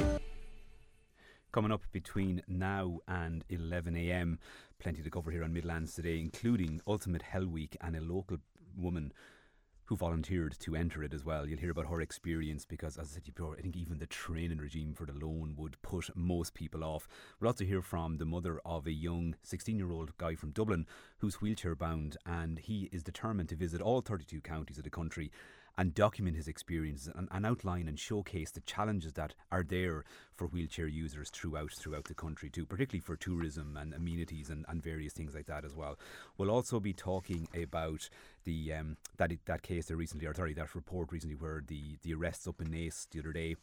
Coming up between now and 11am, plenty to cover here on Midlands today, including Ultimate Hell Week and a local woman who volunteered to enter it as well. You'll hear about her experience because, as I said before, I think even the training regime for the loan would put most people off. We'll also hear from the mother of a young 16 year old guy from Dublin who's wheelchair bound and he is determined to visit all 32 counties of the country and document his experiences and, and outline and showcase the challenges that are there for wheelchair users throughout throughout the country too, particularly for tourism and amenities and, and various things like that as well. We'll also be talking about the um, that that case there recently, or sorry, that report recently where the the arrests up in Naas the other day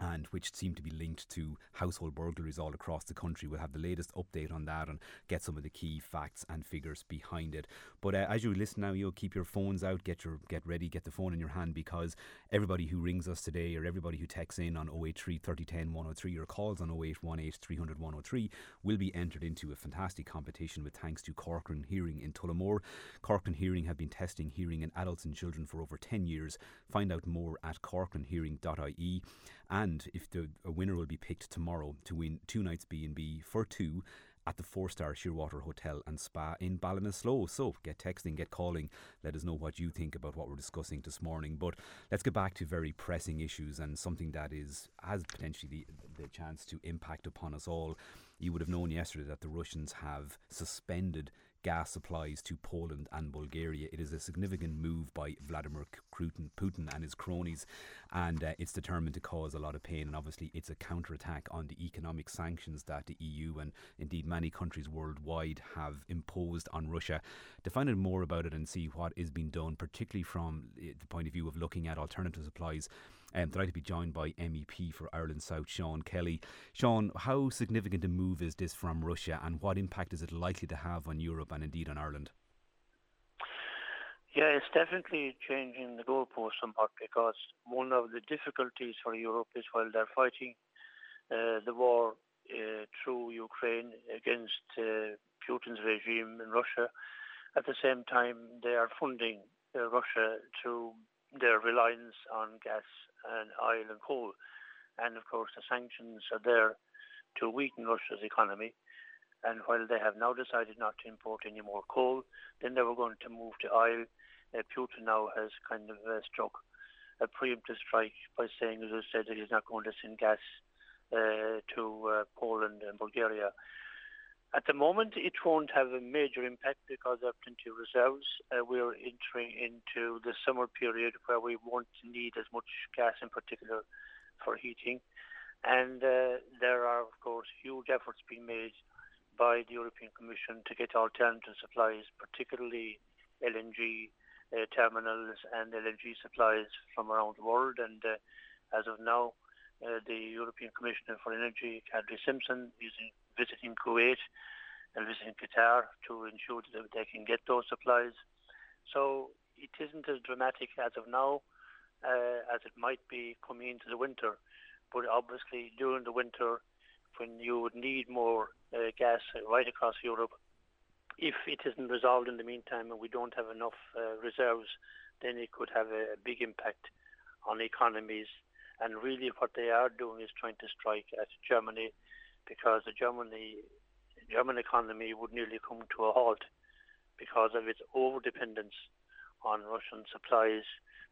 and which seem to be linked to household burglaries all across the country. We'll have the latest update on that and get some of the key facts and figures behind it. But uh, as you listen now, you'll keep your phones out, get your get ready, get the phone in your hand because everybody who rings us today or everybody who texts in on 083 3010 103 or calls on 0818 300 103 will be entered into a fantastic competition with thanks to Corcoran Hearing in Tullamore. Corcoran Hearing have been testing hearing in adults and children for over 10 years. Find out more at corcoranhearing.ie and if the a winner will be picked tomorrow to win two nights B&B for two at the four star Shearwater Hotel and Spa in Ballinasloe. So get texting, get calling, let us know what you think about what we're discussing this morning. But let's get back to very pressing issues and something that is has potentially the, the chance to impact upon us all. You would have known yesterday that the Russians have suspended gas supplies to Poland and Bulgaria. It is a significant move by Vladimir Putin and his cronies, and uh, it's determined to cause a lot of pain. And obviously, it's a counterattack on the economic sanctions that the EU and indeed many countries worldwide have imposed on Russia. To find out more about it and see what is being done, particularly from uh, the point of view of looking at alternative supplies. Um, delighted to be joined by MEP for Ireland South, Sean Kelly. Sean, how significant a move is this from Russia and what impact is it likely to have on Europe and indeed on Ireland? Yeah, it's definitely changing the goalpost somewhat because one of the difficulties for Europe is while they're fighting uh, the war uh, through Ukraine against uh, Putin's regime in Russia, at the same time they are funding uh, Russia through their reliance on gas and oil and coal. And of course, the sanctions are there to weaken Russia's economy. And while they have now decided not to import any more coal, then they were going to move to oil. Uh, Putin now has kind of uh, struck a preemptive strike by saying, as I said, that he's not going to send gas uh, to uh, Poland and Bulgaria. At the moment, it won't have a major impact because there are plenty of reserves. Uh, we're entering into the summer period where we won't need as much gas in particular for heating. And uh, there are, of course, huge efforts being made by the European Commission to get alternative supplies, particularly LNG uh, terminals and LNG supplies from around the world. And uh, as of now, uh, the European Commissioner for Energy, Kadri Simson, is visiting Kuwait and visiting Qatar to ensure that they can get those supplies. So it isn't as dramatic as of now uh, as it might be coming into the winter. But obviously, during the winter, when you would need more uh, gas right across Europe, if it isn't resolved in the meantime and we don't have enough uh, reserves, then it could have a, a big impact on economies. And really, what they are doing is trying to strike at Germany because the Germany German economy would nearly come to a halt because of its over dependence on Russian supplies,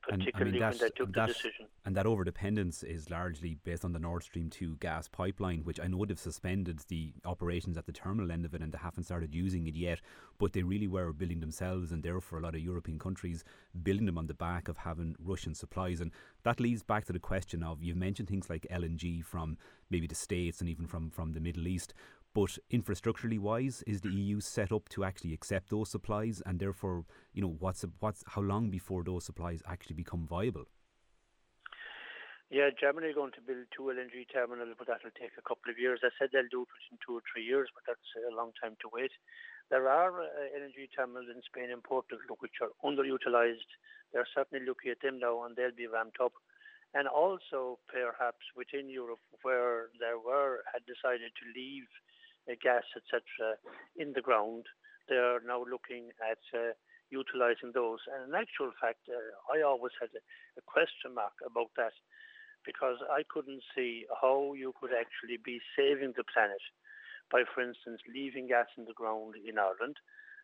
particularly and, I mean, when they took the decision. And that over dependence is largely based on the Nord Stream 2 gas pipeline, which I know they've suspended the operations at the terminal end of it and they haven't started using it yet. But they really were building themselves, and therefore a lot of European countries building them on the back of having Russian supplies. And that leads back to the question of you've mentioned things like LNG from maybe the States and even from, from the Middle East. But infrastructurally wise, is the EU set up to actually accept those supplies, and therefore, you know, what's what's how long before those supplies actually become viable? Yeah, Germany are going to build two LNG terminals, but that'll take a couple of years. I said they'll do it within two or three years, but that's a long time to wait. There are uh, LNG terminals in Spain and Portugal which are underutilized. They're certainly looking at them now, and they'll be ramped up. And also, perhaps within Europe, where there were had decided to leave uh, gas, etc., in the ground. They are now looking at uh, utilising those. And in actual fact, uh, I always had a, a question mark about that because I couldn't see how you could actually be saving the planet by, for instance, leaving gas in the ground in Ireland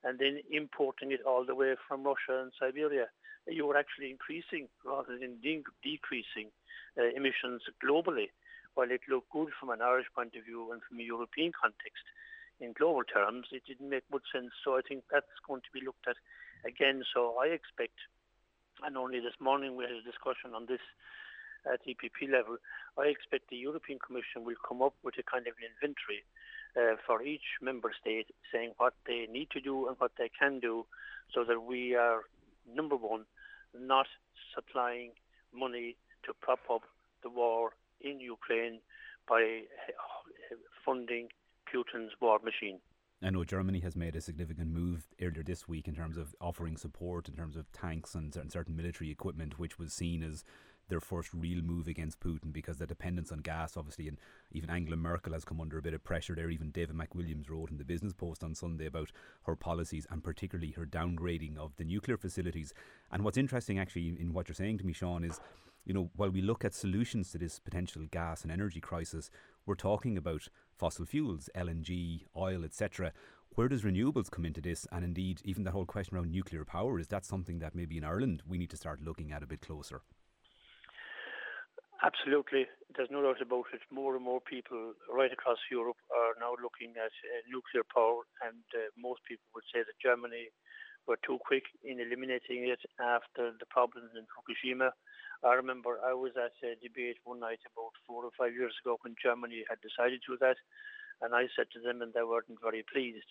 and then importing it all the way from Russia and Siberia. You were actually increasing rather than de- decreasing uh, emissions globally while it looked good from an Irish point of view and from a European context, in global terms, it didn't make much sense. So I think that's going to be looked at again. So I expect, and only this morning we had a discussion on this at EPP level, I expect the European Commission will come up with a kind of an inventory uh, for each member state saying what they need to do and what they can do so that we are, number one, not supplying money to prop up the war in Ukraine by funding Putin's war machine. I know Germany has made a significant move earlier this week in terms of offering support in terms of tanks and certain military equipment, which was seen as their first real move against Putin because the dependence on gas, obviously, and even Angela Merkel has come under a bit of pressure there. Even David McWilliams wrote in the Business Post on Sunday about her policies and particularly her downgrading of the nuclear facilities. And what's interesting, actually, in what you're saying to me, Sean, is you know, while we look at solutions to this potential gas and energy crisis, we're talking about fossil fuels, LNG, oil, etc. Where does renewables come into this? And indeed, even that whole question around nuclear power, is that something that maybe in Ireland we need to start looking at a bit closer? Absolutely. There's no doubt about it. More and more people right across Europe are now looking at uh, nuclear power, and uh, most people would say that Germany were too quick in eliminating it after the problems in Fukushima. I remember I was at a debate one night about four or five years ago when Germany had decided to do that, and I said to them, and they weren't very pleased.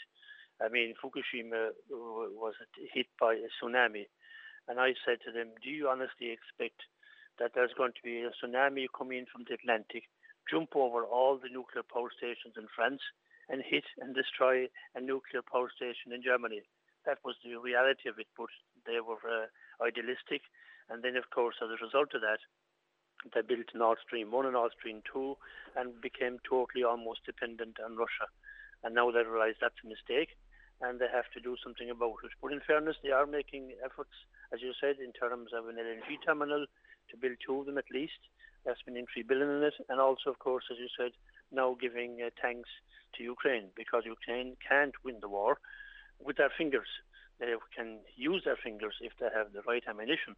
I mean, Fukushima was hit by a tsunami, and I said to them, "Do you honestly expect?" That there's going to be a tsunami coming in from the Atlantic, jump over all the nuclear power stations in France, and hit and destroy a nuclear power station in Germany. That was the reality of it, but they were uh, idealistic. And then, of course, as a result of that, they built Nord Stream 1 and Nord Stream 2 and became totally almost dependent on Russia. And now they realize that's a mistake and they have to do something about it. But in fairness, they are making efforts, as you said, in terms of an LNG terminal to build two of them at least. That's been in three billion in it, and also, of course, as you said, now giving uh, tanks to Ukraine because Ukraine can't win the war with their fingers. They can use their fingers if they have the right ammunition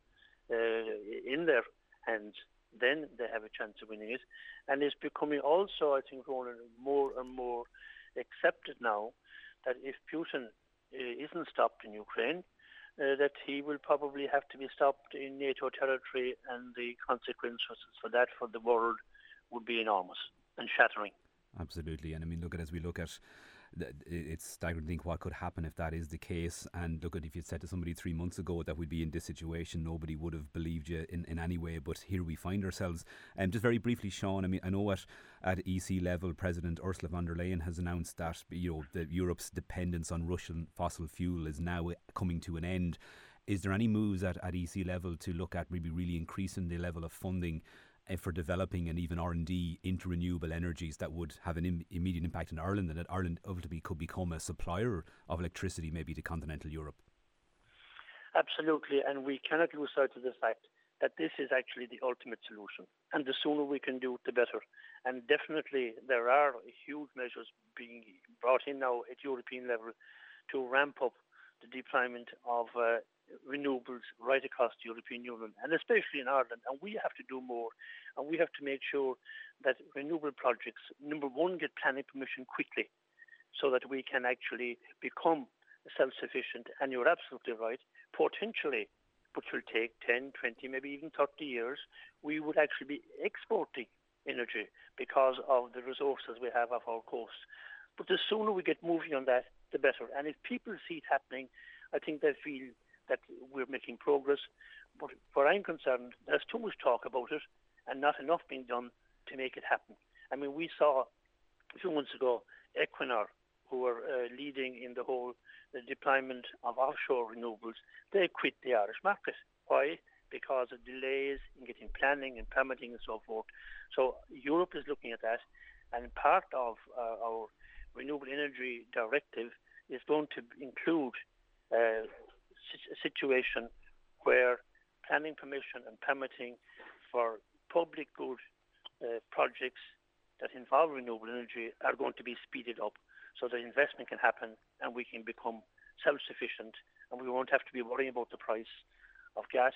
uh, in their hands. Then they have a chance of winning it, and it's becoming also, I think, more and more accepted now that if Putin uh, isn't stopped in Ukraine, uh, that he will probably have to be stopped in NATO territory, and the consequences for that for the world would be enormous and shattering. Absolutely, and I mean, look at as we look at it's staggering to think what could happen if that is the case. And look at if you'd said to somebody three months ago that we'd be in this situation, nobody would have believed you in, in any way. But here we find ourselves. And um, just very briefly, Sean, I mean, I know at, at EC level, President Ursula von der Leyen has announced that you know the, Europe's dependence on Russian fossil fuel is now coming to an end. Is there any moves at, at EC level to look at maybe really increasing the level of funding uh, for developing and even R&D into renewable energies that would have an Im- immediate impact in Ireland and that Ireland ultimately could become a supplier of electricity maybe to continental Europe? Absolutely, and we cannot lose sight of the fact that this is actually the ultimate solution. And the sooner we can do it, the better. And definitely, there are huge measures being brought in now at European level to ramp up the deployment of uh, renewables right across the European Union and especially in Ireland. And we have to do more. And we have to make sure that renewable projects, number one, get planning permission quickly so that we can actually become self-sufficient. And you're absolutely right. Potentially, which will take 10, 20, maybe even 30 years, we would actually be exporting energy because of the resources we have off our coast. But the sooner we get moving on that, the better. And if people see it happening, I think they feel that we're making progress. But where I'm concerned, there's too much talk about it and not enough being done to make it happen. I mean, we saw a few months ago Equinor, who were uh, leading in the whole the deployment of offshore renewables, they quit the Irish market. Why? Because of delays in getting planning and permitting and so forth. So Europe is looking at that, and part of uh, our renewable energy directive is going to include uh, situation where planning permission and permitting for public good uh, projects that involve renewable energy are going to be speeded up so that investment can happen and we can become self-sufficient and we won't have to be worrying about the price of gas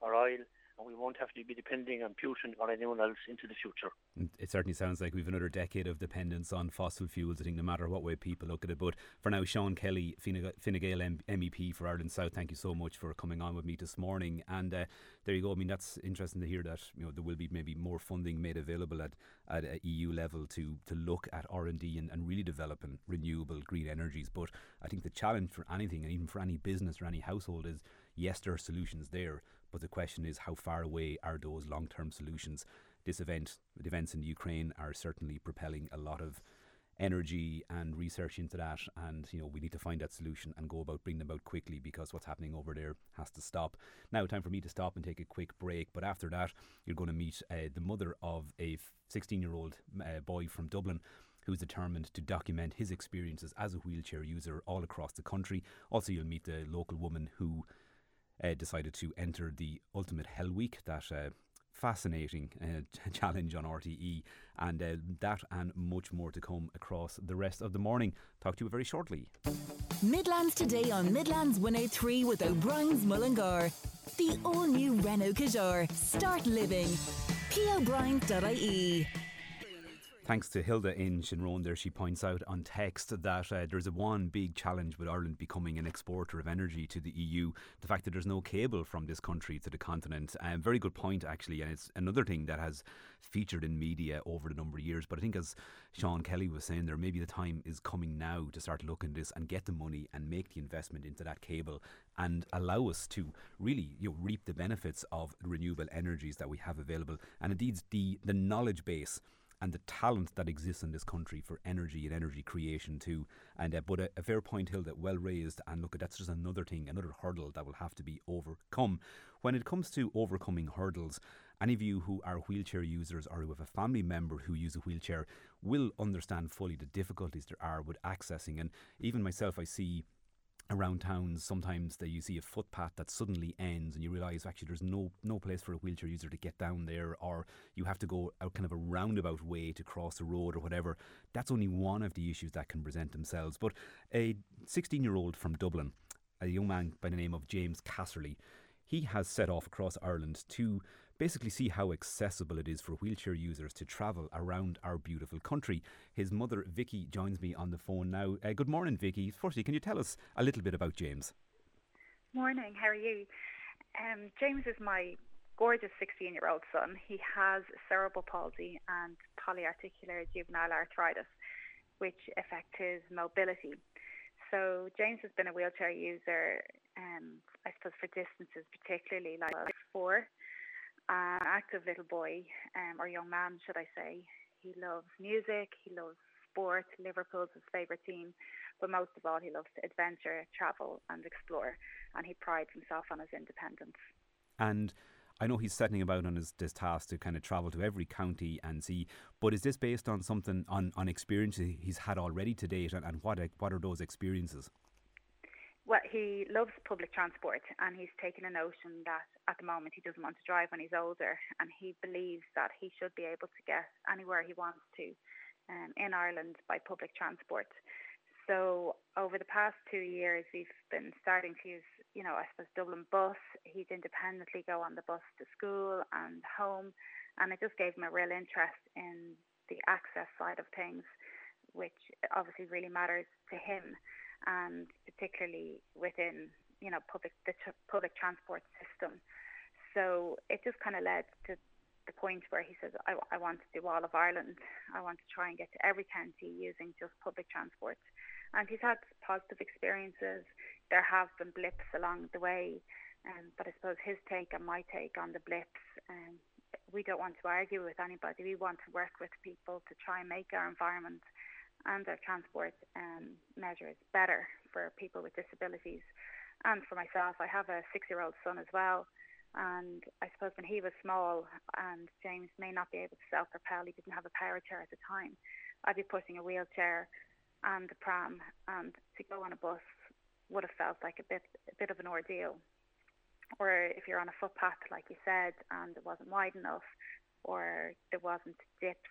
or oil and we won't have to be depending on Putin or anyone else into the future. It certainly sounds like we've another decade of dependence on fossil fuels, I think, no matter what way people look at it. But for now, Sean Kelly, Fine Gael MEP for Ireland South, thank you so much for coming on with me this morning. And uh, there you go. I mean, that's interesting to hear that you know there will be maybe more funding made available at, at a EU level to to look at R&D and, and really developing renewable green energies. But I think the challenge for anything, and even for any business or any household, is yes, there are solutions there, but the question is, how far away are those long term solutions? This event, the events in Ukraine, are certainly propelling a lot of energy and research into that. And you know we need to find that solution and go about bringing them out quickly because what's happening over there has to stop. Now time for me to stop and take a quick break. But after that you're going to meet uh, the mother of a 16 year old uh, boy from Dublin who's determined to document his experiences as a wheelchair user all across the country. Also you'll meet the local woman who uh, decided to enter the Ultimate Hell Week that uh, fascinating uh, challenge on RTE, and uh, that and much more to come across the rest of the morning. Talk to you very shortly. Midlands today on Midlands 103 with O'Brien's Mullingar. The all new Renault Kadjar. Start living. POBrien.ie. Thanks to Hilda in Shinrone there, she points out on text that uh, there's a one big challenge with Ireland becoming an exporter of energy to the EU. The fact that there's no cable from this country to the continent. Um, very good point, actually. And it's another thing that has featured in media over the number of years. But I think, as Sean Kelly was saying there, maybe the time is coming now to start looking at this and get the money and make the investment into that cable and allow us to really you know, reap the benefits of renewable energies that we have available and indeed the, the knowledge base and the talent that exists in this country for energy and energy creation too. And uh, but a, a, fair point, Hilda, well raised. And look, that's just another thing, another hurdle that will have to be overcome. When it comes to overcoming hurdles, any of you who are wheelchair users or who have a family member who use a wheelchair will understand fully the difficulties there are with accessing. And even myself, I see around towns sometimes you see a footpath that suddenly ends and you realise actually there's no no place for a wheelchair user to get down there or you have to go out kind of a roundabout way to cross a road or whatever. That's only one of the issues that can present themselves. But a 16 year old from Dublin a young man by the name of James Casserly he has set off across Ireland to basically see how accessible it is for wheelchair users to travel around our beautiful country. His mother, Vicky, joins me on the phone now. Uh, good morning, Vicky. Firstly, can you tell us a little bit about James? Morning, how are you? Um, James is my gorgeous 16 year old son. He has cerebral palsy and polyarticular juvenile arthritis, which affect his mobility. So James has been a wheelchair user, um, I suppose, for distances, particularly like four an active little boy, um, or young man, should I say. He loves music, he loves sport, Liverpool's his favourite team, but most of all, he loves to adventure, travel, and explore, and he prides himself on his independence. And I know he's setting about on his this task to kind of travel to every county and see. But is this based on something on on experiences he's had already to date, and, and what what are those experiences? Well, he loves public transport and he's taken a notion that at the moment he doesn't want to drive when he's older and he believes that he should be able to get anywhere he wants to um, in Ireland by public transport. So over the past two years, we've been starting to use, you know, I suppose Dublin bus. He'd independently go on the bus to school and home, and it just gave him a real interest in the access side of things, which obviously really matters to him and particularly within you know public the tr- public transport system. So it just kind of led to the point where he says, I, I want to do all of Ireland. I want to try and get to every county using just public transport. And he's had positive experiences. There have been blips along the way. Um, but I suppose his take and my take on the blips, um, we don't want to argue with anybody. We want to work with people to try and make our environment and our transport um, measures better for people with disabilities. And for myself, I have a six-year-old son as well. And I suppose when he was small and James may not be able to self-propel, he didn't have a power chair at the time, I'd be pushing a wheelchair and a pram and to go on a bus would have felt like a bit a bit of an ordeal. Or if you're on a footpath, like you said, and it wasn't wide enough, or there wasn't dips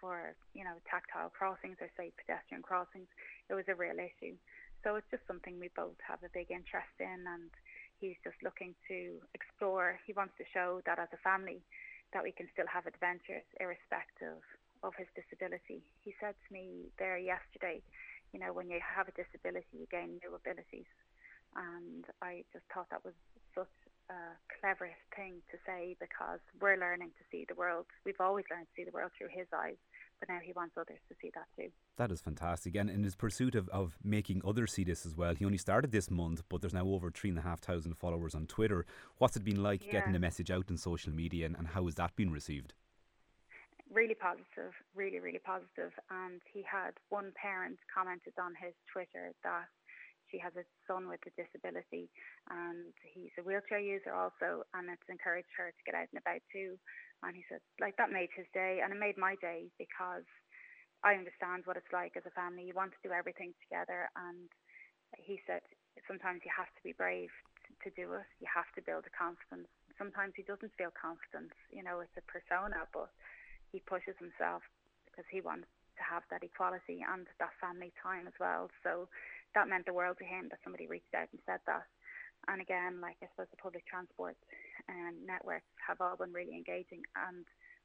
for you know tactile crossings or say pedestrian crossings, it was a real issue. So it's just something we both have a big interest in, and he's just looking to explore. He wants to show that as a family that we can still have adventures irrespective of his disability. He said to me there yesterday, you know, when you have a disability, you gain new abilities. And I just thought that was such uh, cleverest thing to say because we're learning to see the world. We've always learned to see the world through his eyes, but now he wants others to see that too. That is fantastic. And in his pursuit of, of making others see this as well, he only started this month, but there's now over three and a half thousand followers on Twitter. What's it been like yeah. getting the message out in social media and, and how has that been received? Really positive, really, really positive. And he had one parent commented on his Twitter that she has a son with a disability and he's a wheelchair user also and it's encouraged her to get out and about too and he said like that made his day and it made my day because I understand what it's like as a family you want to do everything together and he said sometimes you have to be brave to do it. You have to build a confidence. Sometimes he doesn't feel confident. You know, it's a persona, but he pushes himself because he wants to have that equality and that family time as well. So that meant the world to him that somebody reached out and said that. And again, like I suppose the public transport um, networks have all been really engaging and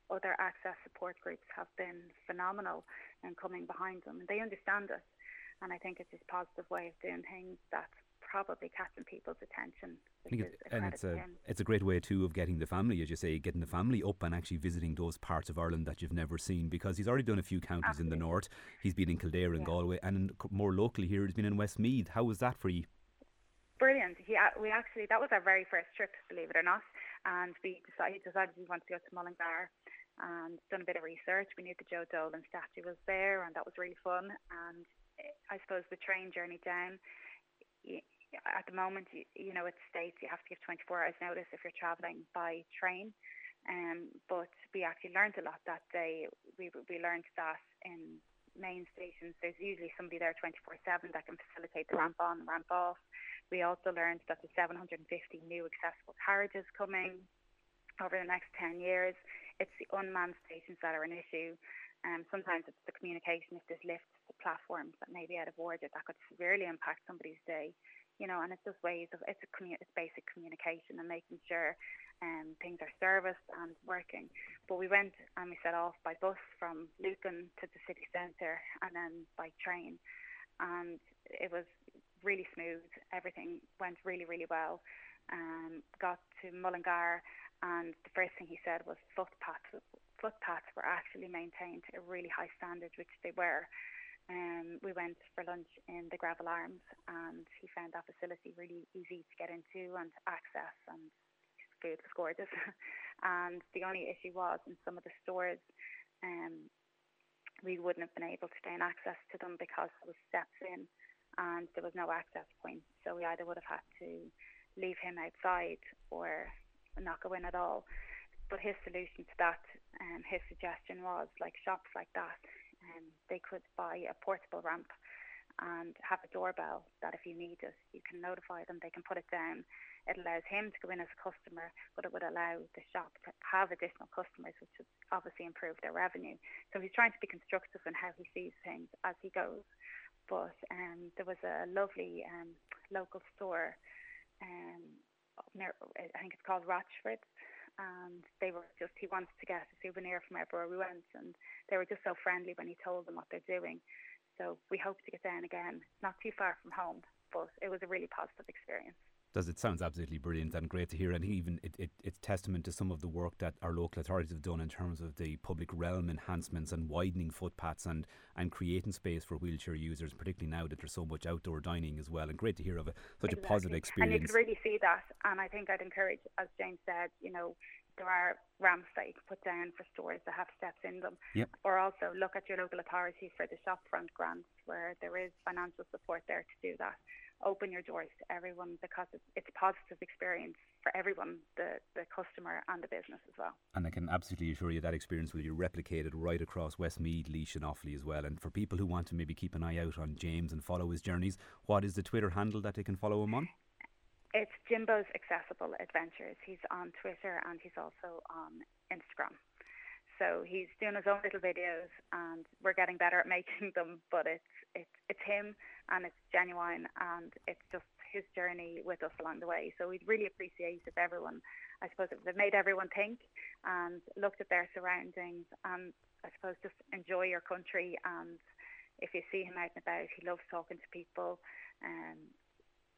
other access support groups have been phenomenal in coming behind them. And they understand it. And I think it's this positive way of doing things that's probably catching people's attention. It, and it's a it's a great way too of getting the family, as you say, getting the family up and actually visiting those parts of Ireland that you've never seen. Because he's already done a few counties Absolutely. in the north. He's been in Kildare and yeah. Galway, and more locally here, he's been in Westmeath. How was that for you? Brilliant. He, uh, we actually that was our very first trip, believe it or not, and we decided decided we wanted to go to Mullingar and done a bit of research. We knew the Joe Dolan statue was there, and that was really fun. And eh, I suppose the train journey down, at the moment, you, you know, it states you have to give 24 hours notice if you're travelling by train. Um, but we actually learned a lot that day. We we learned that in main stations, there's usually somebody there 24/7 that can facilitate the ramp on, ramp off. We also learned that the 750 new accessible carriages coming over the next 10 years it's the unmanned stations that are an issue. Um, sometimes it's the communication, if there's lifts, the platforms that may be out of order, that could severely impact somebody's day. You know, and it's just ways of it's a commu- it's basic communication and making sure um, things are serviced and working. But we went and we set off by bus from Lucan to the city centre and then by train, and it was really smooth. Everything went really really well. Um, got to Mullingar and the first thing he said was footpaths footpaths were actually maintained to a really high standard, which they were. Um, we went for lunch in the Greville Arms, and he found that facility really easy to get into and access, and food was gorgeous. and the only issue was in some of the stores, um, we wouldn't have been able to gain access to them because there was steps in, and there was no access point. So we either would have had to leave him outside or not go in at all. But his solution to that, um, his suggestion was like shops like that, um, they could buy a portable ramp and have a doorbell that if you need it, you can notify them, they can put it down. It allows him to go in as a customer, but it would allow the shop to have additional customers, which would obviously improve their revenue. So he's trying to be constructive in how he sees things as he goes. But um, there was a lovely um, local store um, I think it's called Rochford, and they were just he wanted to get a souvenir from everywhere we went, and they were just so friendly when he told them what they're doing. So we hope to get down again. Not too far from home, but it was a really positive experience does it sounds absolutely brilliant and great to hear and even it, it, it's testament to some of the work that our local authorities have done in terms of the public realm enhancements and widening footpaths and and creating space for wheelchair users particularly now that there's so much outdoor dining as well and great to hear of a, such exactly. a positive experience and you can really see that and I think I'd encourage as James said you know there are ramps that you can put down for stores that have steps in them. Yep. Or also look at your local authority for the shopfront grants where there is financial support there to do that open your doors to everyone because it's, it's a positive experience for everyone, the, the customer and the business as well. And I can absolutely assure you that experience will be replicated right across Westmeath, Laois and Offaly as well. And for people who want to maybe keep an eye out on James and follow his journeys, what is the Twitter handle that they can follow him on? It's Jimbo's Accessible Adventures. He's on Twitter and he's also on Instagram. So he's doing his own little videos, and we're getting better at making them. But it's it's it's him, and it's genuine, and it's just his journey with us along the way. So we'd really appreciate if everyone, I suppose, if they've made everyone think and looked at their surroundings, and I suppose just enjoy your country. And if you see him out and about, he loves talking to people. Um,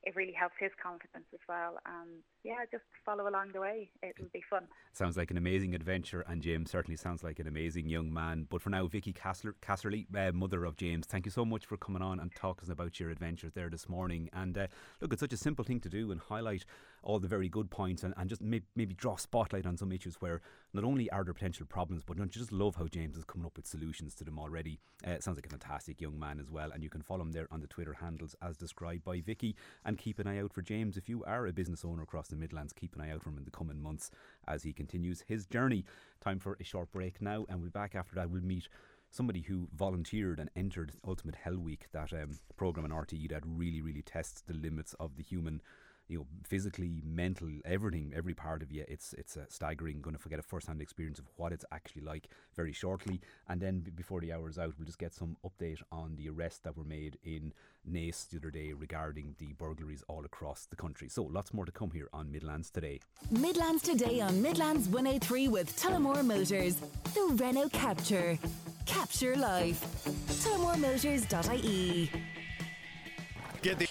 it really helps his confidence as well. And yeah, just follow along the way. It'll be fun. Sounds like an amazing adventure, and James certainly sounds like an amazing young man. But for now, Vicky Casser- Casserly, uh, mother of James, thank you so much for coming on and talking about your adventures there this morning. And uh, look, it's such a simple thing to do and highlight all the very good points and, and just may- maybe draw spotlight on some issues where not only are there potential problems, but don't you just love how James is coming up with solutions to them already. Uh, sounds like a fantastic young man as well, and you can follow him there on the Twitter handles as described by Vicky. And keep an eye out for James if you are a business owner across the Midlands. Keep an eye out for him in the coming months as he continues his journey. Time for a short break now, and we'll be back after that. We'll meet somebody who volunteered and entered Ultimate Hell Week, that um, program in RTE that really, really tests the limits of the human you know, physically, mental, everything, every part of you. It's it's a staggering. Going to forget a first-hand experience of what it's actually like very shortly, and then b- before the hour is out, we'll just get some update on the arrests that were made in Naas the other day regarding the burglaries all across the country. So lots more to come here on Midlands today. Midlands today on Midlands 103 with Tullamore Motors. The Renault Captur. Capture life. TullamoreMotors.ie. Get the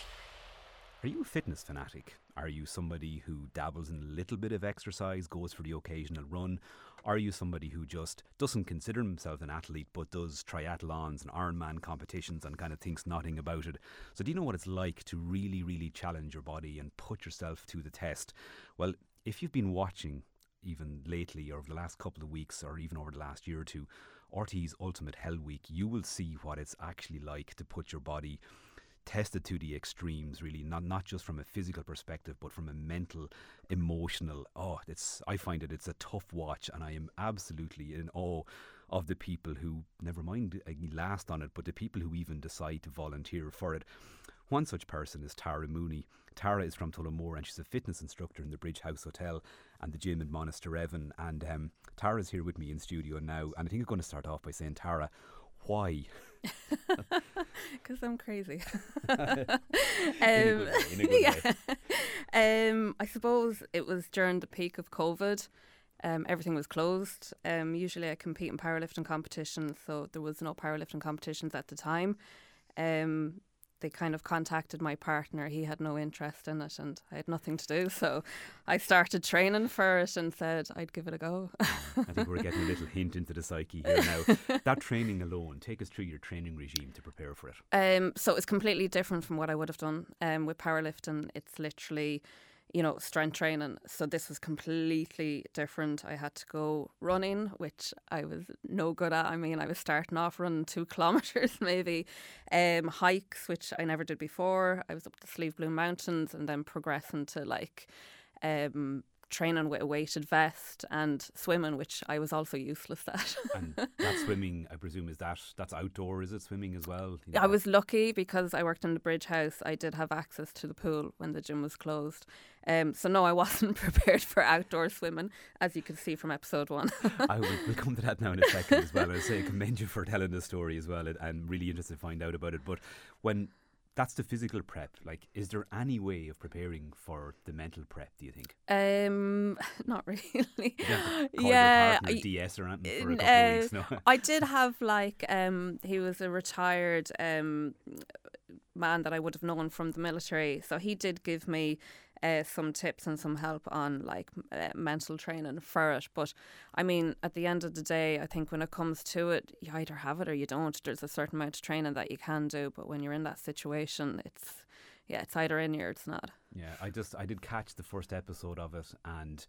Are you a fitness fanatic? Are you somebody who dabbles in a little bit of exercise, goes for the occasional run? Are you somebody who just doesn't consider himself an athlete but does triathlons and Ironman competitions and kind of thinks nothing about it? So, do you know what it's like to really, really challenge your body and put yourself to the test? Well, if you've been watching even lately or over the last couple of weeks or even over the last year or two, RTE's Ultimate Hell Week, you will see what it's actually like to put your body tested to the extremes really not not just from a physical perspective but from a mental emotional oh it's i find it it's a tough watch and i am absolutely in awe of the people who never mind last on it but the people who even decide to volunteer for it one such person is Tara Mooney. Tara is from Tullamore and she's a fitness instructor in the Bridge House Hotel and the gym in Monasterevin. And um, Tara's here with me in studio now. And I think I'm going to start off by saying, Tara, why? Because I'm crazy. In a good way, in a good yeah. Um, I suppose it was during the peak of COVID. Um, everything was closed. Um, usually, I compete in powerlifting competitions, so there was no powerlifting competitions at the time. Um, they kind of contacted my partner. He had no interest in it, and I had nothing to do. So I started training for it and said I'd give it a go. I think we're getting a little hint into the psyche here now. that training alone, take us through your training regime to prepare for it. Um, so it's completely different from what I would have done um, with powerlifting. It's literally, you know, strength training. So this was completely different. I had to go running, which I was no good at. I mean, I was starting off running two kilometres maybe. Um, hikes, which I never did before. I was up the Slieve Bloom Mountains and then progressing to like um, training with a weighted vest and swimming, which I was also useless at. And that swimming, I presume, is that that's outdoor? Is it swimming as well? You know, I was lucky because I worked in the bridge house. I did have access to the pool when the gym was closed. Um, so no, I wasn't prepared for outdoor swimming, as you can see from episode one. I will we'll come to that now in a second as well. I say commend you for telling the story as well. and I'm really interested to find out about it. But when that's the physical prep, like, is there any way of preparing for the mental prep? Do you think? um, not really. You don't have to call yeah, I- DS or anything for a Uh, of weeks. No. I did have like um he was a retired um man that I would have known from the military, so he did give me uh, some tips and some help on like uh, mental training for it. But I mean, at the end of the day, I think when it comes to it, you either have it or you don't. There's a certain amount of training that you can do, but when you're in that situation, it's yeah, it's either in you or it's not. Yeah, I just I did catch the first episode of it, and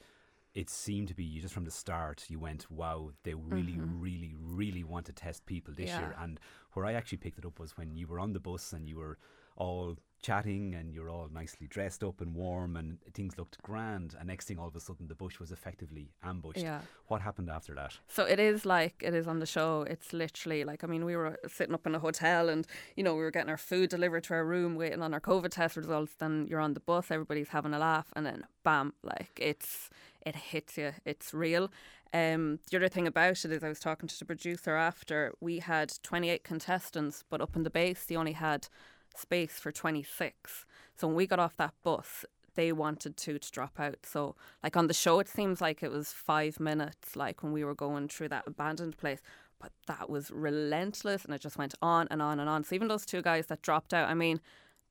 it seemed to be you just from the start. You went, wow, they really, Mhm. really, really want to test people this year. And where I actually picked it up was when you were on the bus and you were all chatting and you're all nicely dressed up and warm and things looked grand. And next thing, all of a sudden, the bush was effectively ambushed. Yeah. What happened after that? So it is like it is on the show. It's literally like I mean, we were sitting up in a hotel and you know we were getting our food delivered to our room, waiting on our COVID test results. Then you're on the bus, everybody's having a laugh, and then bam, like it's it hits you. It's real. Um, the other thing about it is I was talking to the producer after we had 28 contestants, but up in the base they only had space for 26. So when we got off that bus, they wanted to to drop out. So like on the show, it seems like it was five minutes, like when we were going through that abandoned place. But that was relentless, and it just went on and on and on. So even those two guys that dropped out, I mean,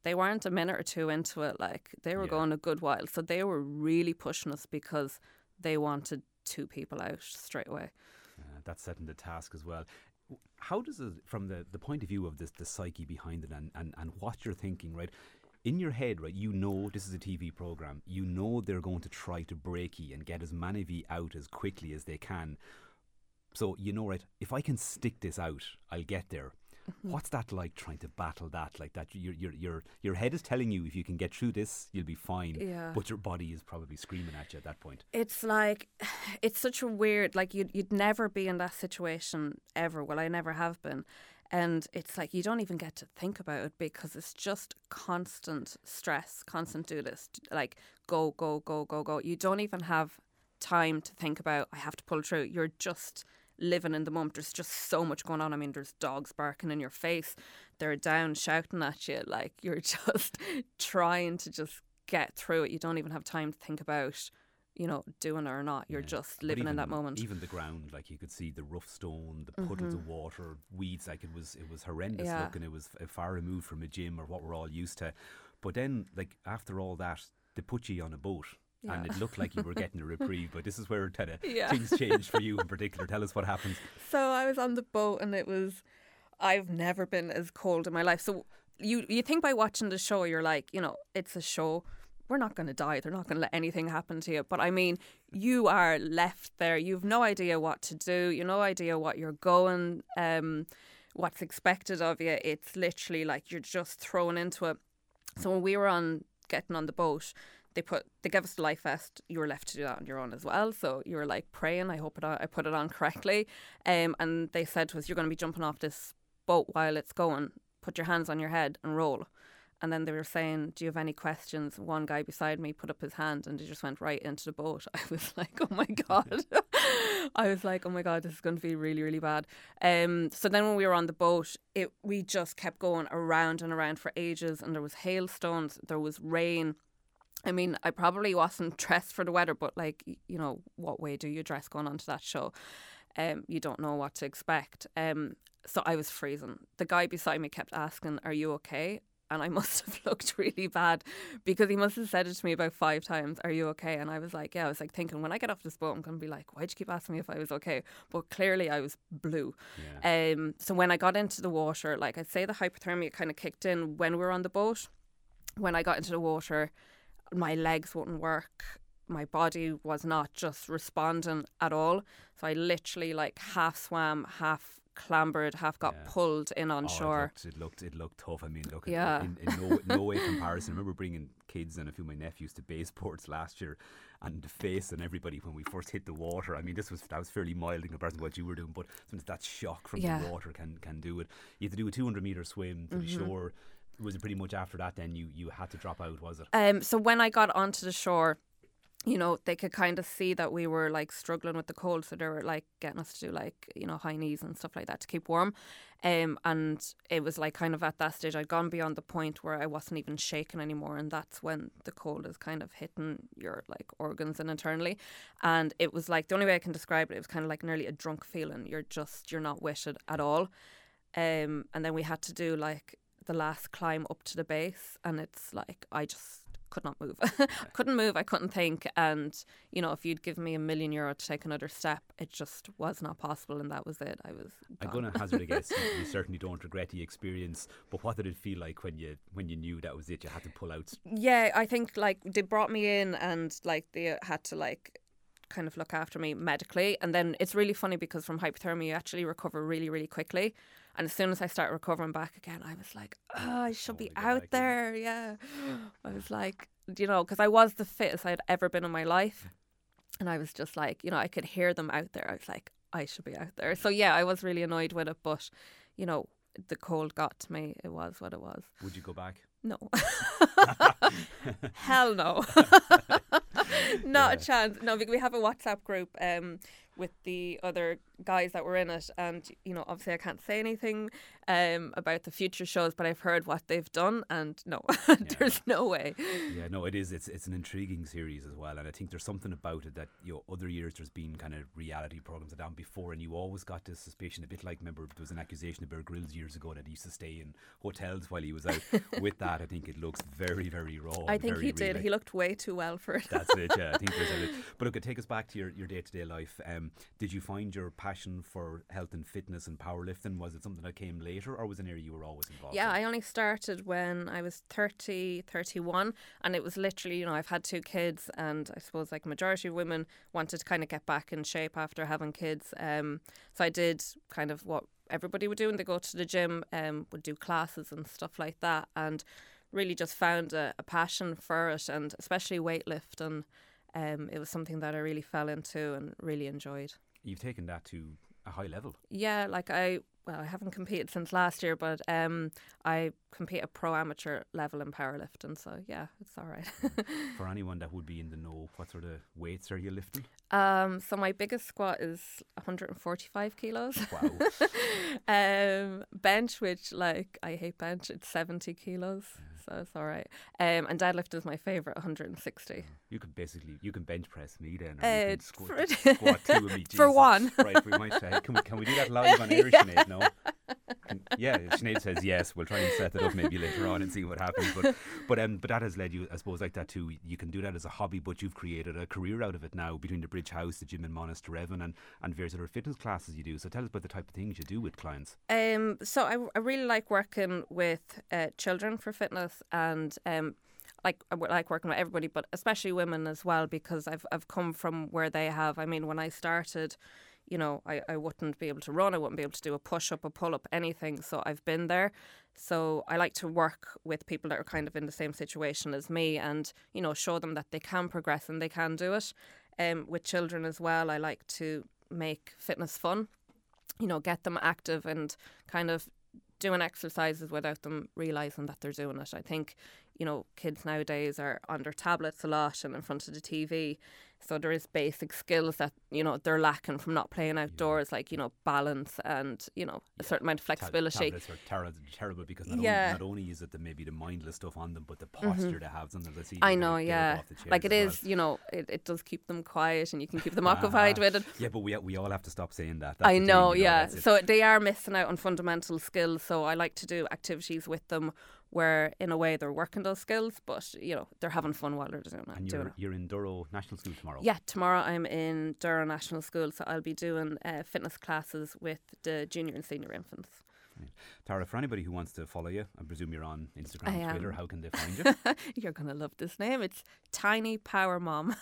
they weren't a minute or two into it. Like they were Yeah. going a good while. So they were really pushing us because they wanted two people out straight away. Uh, that's setting the task as well. How does it, from the, the point of view of this, the psyche behind it and, and, and what you're thinking, right? In your head, right, you know this is a TV program. You know they're going to try to break you and get as many of you out as quickly as they can. So you know, right, if I can stick this out, I'll get there. Mm-hmm. What's that like trying to battle that? Like that, your your your your head is telling you if you can get through this, you'll be fine. Yeah. But your body is probably screaming at you at that point. It's like it's such a weird like you'd you'd never be in that situation ever. Well, I never have been. And it's like you don't even get to think about it because it's just constant stress, constant do this, like go, go, go, go, go. You don't even have time to think about, I have to pull through. You're just living in the moment. There's just so much going on. I mean, there's dogs barking in your face, they're down shouting at you. Like you're just trying to just get through it. You don't even have time to think about you know, doing it or not. You're yeah. just living even, in that moment. Even the ground, like you could see the rough stone, the puddles mm-hmm. of water, weeds. Like it was, it was horrendous yeah. looking. It was far removed from a gym or what we're all used to. But then, like after all that, they put you on a boat. Yeah. And it looked like you were getting a reprieve, but this is where kind of things changed for you in particular. Tell us what happened. So I was on the boat, and it was, I've never been as cold in my life. So you you think by watching the show, you're like, you know, it's a show we're not going to die. They're not going to let anything happen to you. But I mean, you are left there. You've no idea what to do. You've no idea what you're going, um, what's expected of you. It's literally like you're just thrown into it. So when we were on getting on the boat, they put they gave us the life vest. You were left to do that on your own as well. So you were like praying. I hope it I put it on correctly. Um, and they said to us, "You're going to be jumping off this boat while it's going. Put your hands on your head and roll." And then they were saying, Do you have any questions? One guy beside me put up his hand and he just went right into the boat. I was like, Oh my God. I was like, Oh my God, this is going to be really, really bad. Um, so then when we were on the boat, it we just kept going around and around for ages. And there was hailstones, there was rain. I mean, I probably wasn't dressed for the weather, but like, you know, what way do you dress going onto that show? Um, you don't know what to expect. Um, so I was freezing. The guy beside me kept asking, Are you okay? and I must have looked really bad because he must have said it to me about five times. Are you okay? And I was like, yeah. I was like thinking when I get off this boat, I'm going to be like, why'd you keep asking me if I was okay? But clearly, I was blue. Yeah. Um. So when I got into the water, like I'd say, the hypothermia kind of kicked in when we were on the boat. When I got into the water, my legs wouldn't work. My body was not just responding at all. So I literally like half swam, half clambered, half got yeah. pulled in on oh, shore. It looked, it looked, it looked tough. I mean, look, yeah. in, in no, no way comparison. I remember bringing kids and a few of my nephews to Baysports last year, and the face and everybody when we first hit the water. I mean, this was that was fairly mild in comparison to what you were doing, but that shock from yeah. the water can can do it. You have to do a 200 meter swim to mm-hmm. the shore. Was it pretty much after that? Then you you had to drop out, was it? Um. So when I got onto the shore you know, they could kind of see that we were like struggling with the cold, so they were like getting us to do like you know high knees and stuff like that to keep warm. Um, and it was like kind of at that stage I'd gone beyond the point where I wasn't even shaking anymore, and that's when the cold is kind of hitting your like organs and internally. And it was like the only way I can describe it, it was kind of like nearly a drunk feeling. You're just you're not witted at all. Um, and then we had to do like the last climb up to the base, and it's like I just could not move. I couldn't move. I couldn't think. And you know, if you'd give me a million euro to take another step, it just was not possible. And that was it. I was. Gone. I'm going to hazard a guess. you, certainly don't regret the experience. But what did it feel like when you when you knew that was it? You had to pull out. Yeah, I think like they brought me in and like they had to like kind of look after me medically. And then it's really funny because from hypothermia, you actually recover really, really quickly. And as soon as I started recovering back again, I was like, oh, I should oh, be out there. Yeah. I was like, you know, because I was the fittest I'd ever been in my life. And I was just like, you know, I could hear them out there. I was like, I should be out there. So yeah, I was really annoyed with it. But, you know, the cold got to me. It was what it was. Would you go back? No. Hell no. Not yeah. a chance. No, we have a WhatsApp group um, with the other guys that were in it, and you know, obviously, I can't say anything um, about the future shows, but I've heard what they've done, and no, there's no way. Yeah, no, it is. It's it's an intriguing series as well, and I think there's something about it that you know, other years there's been kind of reality programs that done before, and you always got this suspicion, a bit like remember there was an accusation of Bear Grylls years ago that he used to stay in hotels while he was out. With that, I think it looks very, very raw. I think he did. He looked way too well for it. That's it. Yeah, I think there's a. But look, take us back to your your day to day life. Um, did you find your passion for health and fitness and powerlifting? Was it something that came later, or was it an area you were always involved? Yeah, in? I only started when I was 30, 31, and it was literally, you know, I've had two kids, and I suppose like majority of women wanted to kind of get back in shape after having kids. Um, so I did kind of what everybody would do when they go to the gym, um, would do classes and stuff like that, and really just found a, a passion for it, and especially weightlifting. Um, it was something that I really fell into and really enjoyed. You've taken that to a high level. Yeah, like I well, I haven't competed since last year, but um, I compete at pro amateur level in powerlifting. So yeah, it's all right. For anyone that would be in the know, what sort of weights are you lifting? Um, so my biggest squat is 145 kilos. Wow. um, bench, which like I hate bench, it's 70 kilos, so it's all right. Um, and deadlift is my favorite, 160. You could basically you can bench press me then, or Uh, you can squat, for- squat two of me. for one. right? We might say, can we can we do that live on air, Sinead? No. Yeah, Sinead says yes. We'll try and set it up maybe later on and see what happens. But but um, but that has led you, I suppose, like that too. You can do that as a hobby, but you've created a career out of it now between the Bridge House, the gym in Monasterevin, and and various other fitness classes you do. So tell us about the type of things you do with clients. Um, so I, I really like working with uh, children for fitness and um, like I like working with everybody, but especially women as well because I've I've come from where they have. I mean, when I started, you know, I, I wouldn't be able to run. I wouldn't be able to do a push up, a pull up, anything. So I've been there. So I like to work with people that are kind of in the same situation as me, and you know, show them that they can progress and they can do it. Um, with children as well, I like to make fitness fun you know, get them active and kind of doing exercises without them realizing that they're doing it. I think, you know, kids nowadays are their tablets a lot and in front of the TV. So there is basic skills that, you know, they're lacking from not playing outdoors, like, you know, balance and, you know, a certain amount of flexibility. tablets are ter- terrible because not, Yeah. only, not only is it the maybe the mindless stuff on them, but the posture they have on them. that's Mm-hmm. I know, like, get up yeah. Like it is, well. you know, it, it does keep them quiet and you can keep them occupied with it. Yeah, but we we all have to stop saying that. That's I the thing, know, yeah. it. So they are missing out on fundamental skills. So I like to do activities with them where, in a way, they're working those skills, but you know they're having fun while they're doing it. and doing you're it. you're in Durrow National School tomorrow. Yeah, tomorrow I'm in Durrow National School, so I'll be doing uh, fitness classes with the junior and senior infants. Tara, for anybody who wants to follow you, I presume you're on Instagram, Twitter. How can they find you? You're gonna love this name. It's Tiny Power Mom.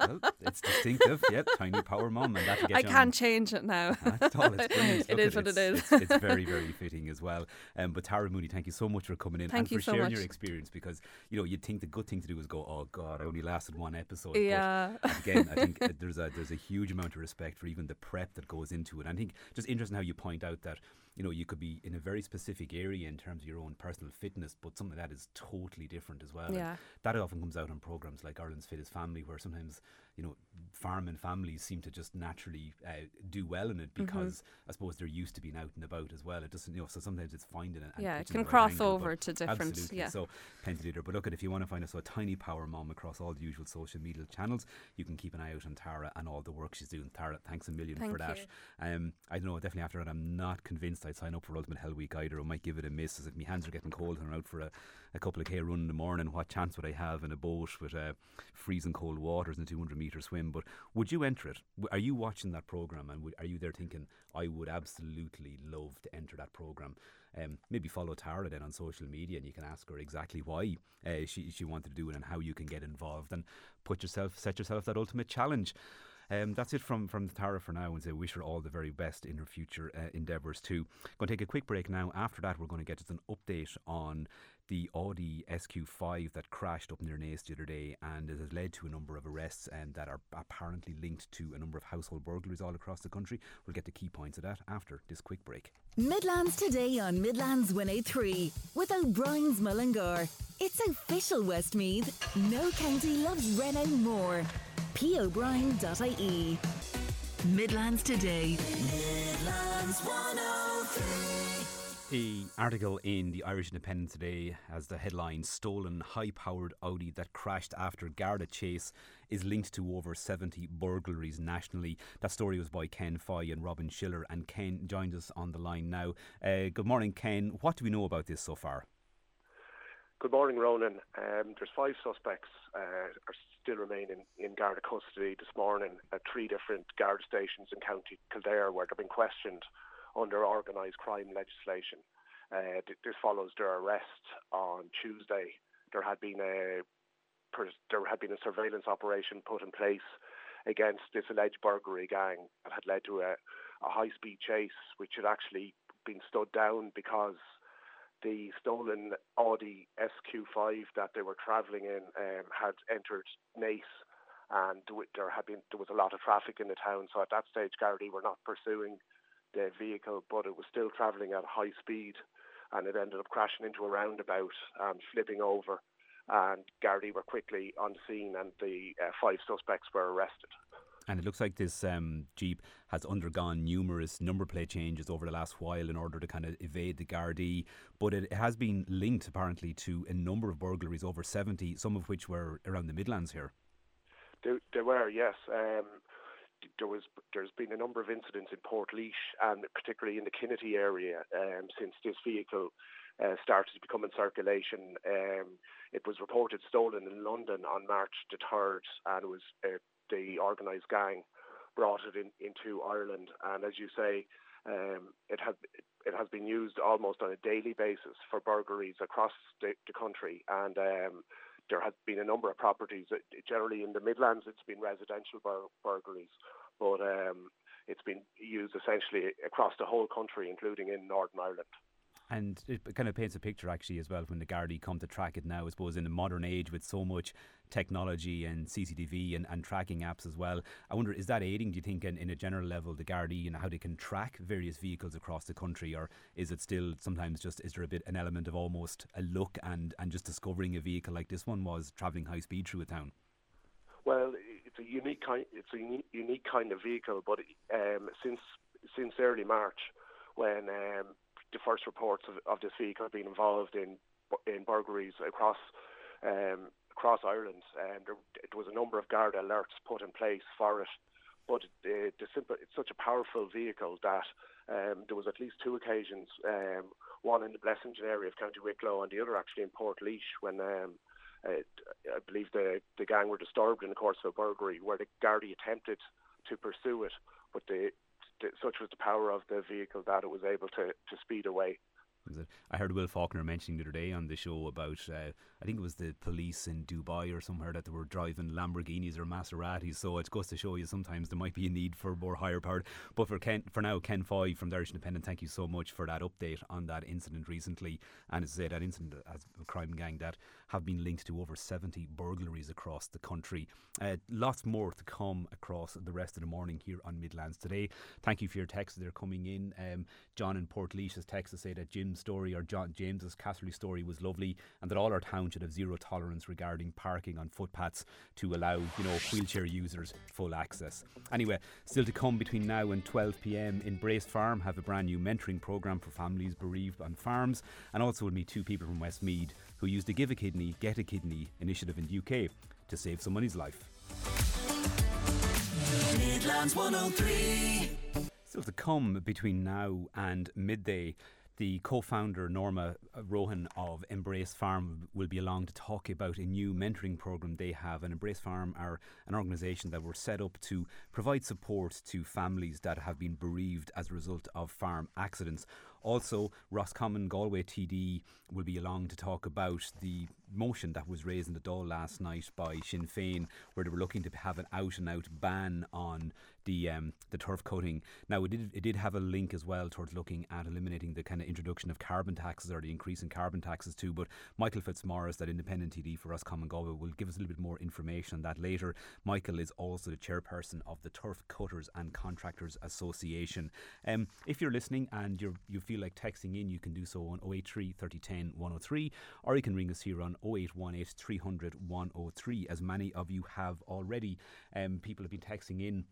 well, it's distinctive. Yep, tiny power Mom. and that I can't change it now. That's all. It's brilliant. It is what it it's. It's, it's very, very fitting as well. Um, but Tara Mooney, thank you so much for coming in Thank and for so sharing much. your experience because you know you'd think the good thing to do is go, oh God, I only lasted one episode. Yeah. But again, I think uh, there's a there's a huge amount of respect for even the prep that goes into it. I think just interesting how you point out that you know you could be in a very specific area in terms of your own personal fitness, but something that is totally different as well. And Yeah. that often comes out on programs like Ireland's Fittest Family, where sometimes you know farming families seem to just naturally uh, do well in it Mm-hmm. because I suppose they're used to being out and about as well. It doesn't, you know, so sometimes it's finding it. and Yeah, it can right cross angle, over to different- Absolutely. yeah. So plenty later. But look at if you want to find us, so a tiny power mom across all the usual social media channels, you can keep an eye out on Tara and all the work she's doing. Tara, thanks a million Thank for that. you. Um, I don't know, definitely after that, I'm not convinced I'd sign up for Ultimate Hell Week either. I might give it a miss as if my hands are getting cold and I'm out for a, a couple of K run in the morning. What chance would I have in a boat with uh, freezing cold waters and a 200 metre swim? But would you enter it? Are you watching that programme and are you there thinking, I would absolutely love to enter that programme? Um, maybe follow Tara then on social media and you can ask her exactly why uh, she, she wanted to do it and how you can get involved and put yourself, set yourself that ultimate challenge. Um, that's it from from Tara for now, and say wish her all the very best in her future uh, endeavours too. Going to take a quick break now. After that, we're going to get just an update on the Audi SQ5 that crashed up near Naas the other day, and it has led to a number of arrests and that are apparently linked to a number of household burglaries all across the country. We'll get the key points of that after this quick break. Midlands today on Midlands 103 with O'Brien's Mullingar. It's official Westmeath. No county loves Renault more. pobrien.ie. Midlands today. Midlands 103. The article in the Irish Independent today has the headline Stolen high powered Audi that crashed after Garda chase is linked to over 70 burglaries nationally. That story was by Ken Foy and Robin Schiller, and Ken joined us on the line now. Uh, good morning, Ken. What do we know about this so far? Good morning, Ronan. Um, there's five suspects uh, are still remaining in Garda custody this morning at three different Garda stations in County Kildare where they've been questioned under organised crime legislation. Uh, this follows their arrest on Tuesday. There had been a there had been a surveillance operation put in place against this alleged burglary gang that had led to a, a high-speed chase, which had actually been stood down because the stolen Audi SQ5 that they were travelling in um, had entered Naas, and there there had been there was a lot of traffic in the town. So at that stage, Gardaí were not pursuing the vehicle, but it was still travelling at high speed, and it ended up crashing into a roundabout and flipping over. And Gardaí were quickly on scene, and the uh, five suspects were arrested. And it looks like this um, Jeep has undergone numerous number plate changes over the last while in order to kind of evade the Gardaí. But it has been linked apparently to a number of burglaries, over 70, some of which were around the Midlands here. There, there were, yes. Um, there was there's been a number of incidents in Portlaoise and particularly in the Kinnitty area um, since this vehicle uh, started to become in circulation. Um, it was reported stolen in London on March the third, and it was uh, the organised gang brought it in, into Ireland. And as you say, um, it had it has been used almost on a daily basis for burglaries across the, the country, and um, there has been a number of properties. Generally in the Midlands, it's been residential bur- burglaries, but um, it's been used essentially across the whole country, including in Northern Ireland. And it kind of paints a picture actually as well when the Gardaí come to track it now, I suppose, in the modern age with so much technology and CCTV and, and tracking apps as well. I wonder, is that aiding, do you think, in, in a general level, the Gardaí and how they can track various vehicles across the country? Or is it still sometimes just, is there a bit an element of almost a look and, and just discovering a vehicle like this one was travelling high speed through a town? Well, it's a unique kind. It's a unique, kind of vehicle, but um, since since early March, when um, the first reports of, of this vehicle being involved in in burglaries across um, across Ireland, and there, there, was a number of Garda alerts put in place for it. But the, simple, it's such a powerful vehicle that um, there was at least two occasions, um, one in the Blessington area of County Wicklow and the other actually in Portlaoise, when um, uh, I believe the the gang were disturbed in the course of a burglary, where the Gardaí attempted to pursue it, but the such was the power of the vehicle that it was able to, to speed away. I heard Will Faulkner mentioning the other day on the show about, uh, I think it was the police in Dubai or somewhere that they were driving Lamborghinis or Maseratis. So it goes to show you sometimes there might be a need for more higher powered. But for Ken, for now, Ken Foy from the Irish Independent, thank you so much for that update on that incident recently. And as I say, that incident as a crime gang that have been linked to over 70 burglaries across the country. Uh, lots more to come across the rest of the morning here on Midlands today. Thank you for your texts that are coming in. Um, John in Portlaoise has texted to say that Story or John James's Casserly story was lovely and that all our town should have zero tolerance regarding parking on footpaths to allow, you know, wheelchair users full access. Anyway, still to come between now and 12 pm, Embrace Farm have a brand new mentoring program for families bereaved on farms and also we'll meet two people from Westmeath who used the Give a Kidney, Get a Kidney initiative in the UK to save somebody's life. Midlands 103. Still to come between now and midday. The co founder, Norma uh, Rohan of Embrace Farm, will be along to talk about a new mentoring program they have. And Embrace Farm are an organisation that were set up to provide support to families that have been bereaved as a result of farm accidents. Also, Roscommon Galway TD will be along to talk about the motion that was raised in the Dáil last night by Sinn Féin, where they were looking to have an out and out ban on the um, the turf cutting. Now, it did, it did have a link as well towards looking at eliminating the kind of introduction of carbon taxes or the increase in carbon taxes too. But Michael Fitzmaurice, that independent TD for Roscommon Galway, will give us a little bit more information on that later. Michael is also the chairperson of the Turf Cutters and Contractors Association. Um, if you're listening and you're, you feel like texting in, you can do so on 083 3010 103, or you can ring us here on 0818 300 103, as many of you have already. Um, people have been texting in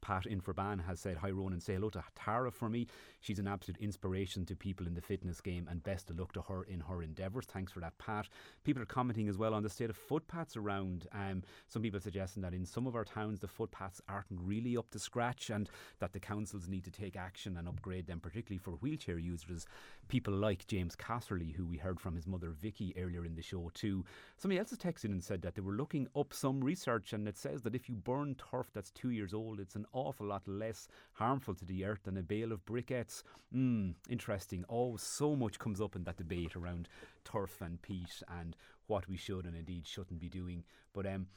Pat Inferban has said, Hi Ronan, and say hello to Tara for me. She's an absolute inspiration to people in the fitness game and best of luck to her in her endeavours. Thanks for that, Pat. People are commenting as well on the state of footpaths around. Um, some people suggesting that in some of our towns the footpaths aren't really up to scratch and that the councils need to take action and upgrade them, particularly for wheelchair users. People like James Casserly, who we heard from his mother Vicky earlier in the show too. Somebody else has texted and said that they were looking up some research and it says that if you burn turf that's two years old, it's an awful lot less harmful to the earth than a bale of briquettes. Hmm, interesting. Oh, so much comes up in that debate around turf and peat and what we should and indeed shouldn't be doing. But um,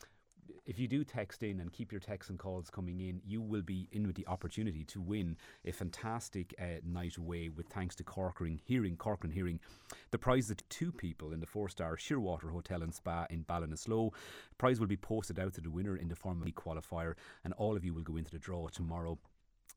if you do text in and keep your texts and calls coming in, you will be in with the opportunity to win a fantastic uh, night away with thanks to Corcoran Hearing. Corcoran Hearing, the prize is to two people in the four-star Shearwater Hotel and Spa in Ballinasloe. The Prize will be posted out to the winner in the form of a qualifier, and all of you will go into the draw tomorrow